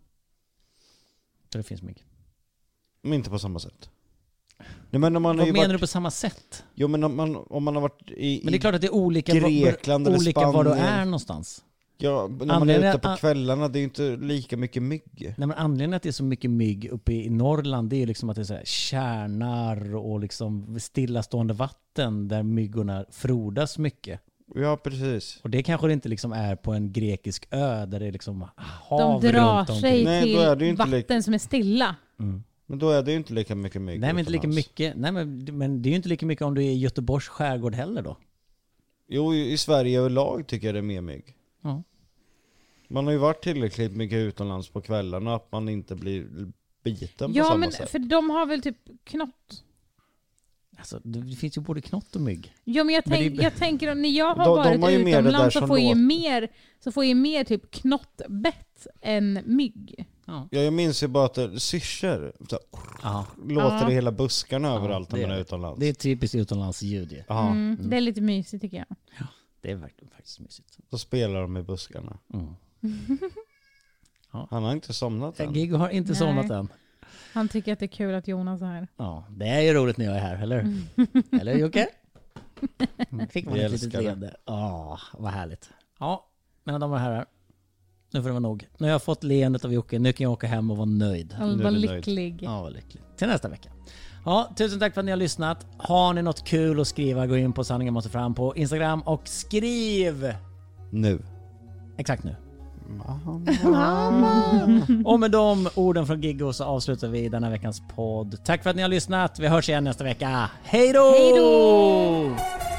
Så det finns mygg. Men inte på samma sätt. Nej, men om man har Vad ju menar varit, du på samma sätt? Jo men om man, om man har varit i, Men det är klart att det är olika, Grekland var, eller olika var du Spanien. är någonstans. Ja, när man är ute på kvällarna, det är ju inte lika mycket mygg. Nej men anledningen att det är så mycket mygg uppe i Norrland det är ju liksom att det är så här kärnar och liksom stillastående vatten där myggorna frodas mycket. Ja precis. Och det kanske det inte liksom är på en grekisk ö där det är liksom De hav drar runt sig Nej, då är det ju till inte vatten som är stilla. Men då är det ju inte lika mycket mygg Nej men inte lika mycket. Nej men, men det är ju inte lika mycket om du är i Göteborgs skärgård heller då. Jo, i i Sverige överlag tycker jag det är mer mygg. Ja. Man har ju varit tillräckligt mycket utomlands på kvällarna att man inte blir biten på Ja, samma men sätt. för de har väl typ knott. Alltså det finns ju både knott och mygg. Ja, men jag, Men tänk, det- jag tänker att när jag har De- de varit har det där utomlands så får, jag ju låter- mer, så får jag mer typ knottbett än mygg. Ja. Ja, jag minns ju bara att det syrsor, Ja. låter Ja. det hela buskarna överallt när man är utomlands. Det är typiskt utomlandsljud ju. Ja, Mm, Det är lite mysigt tycker jag. Det är verkligen faktiskt mysigt. då spelar de i buskarna. Mm. Han har inte somnat än. Giggo har inte Nej. somnat än. Han tycker att det är kul att Jonas är här. Ja, det är ju roligt när jag är här, eller Eller Jocke? Fick man Vi ett litet älskar det. leende. Ja, vad härligt. Ja, mina damer och herrar. Nu får det vara nog. Nu har jag fått leendet av Jocke, nu kan jag åka hem och vara nöjd. Han Nu var är du nöjd. lycklig. Ja, vad lyckligt. Till nästa vecka. Ja, tusen tack för att ni har lyssnat. Har ni något kul att skriva, gå in på sanningen måste fram på Instagram och skriv! Nu. Exakt nu. Och med de orden från Giggo så avslutar vi denna veckans podd. Tack för att ni har lyssnat. Vi hörs igen nästa vecka. Hej då! Hej då!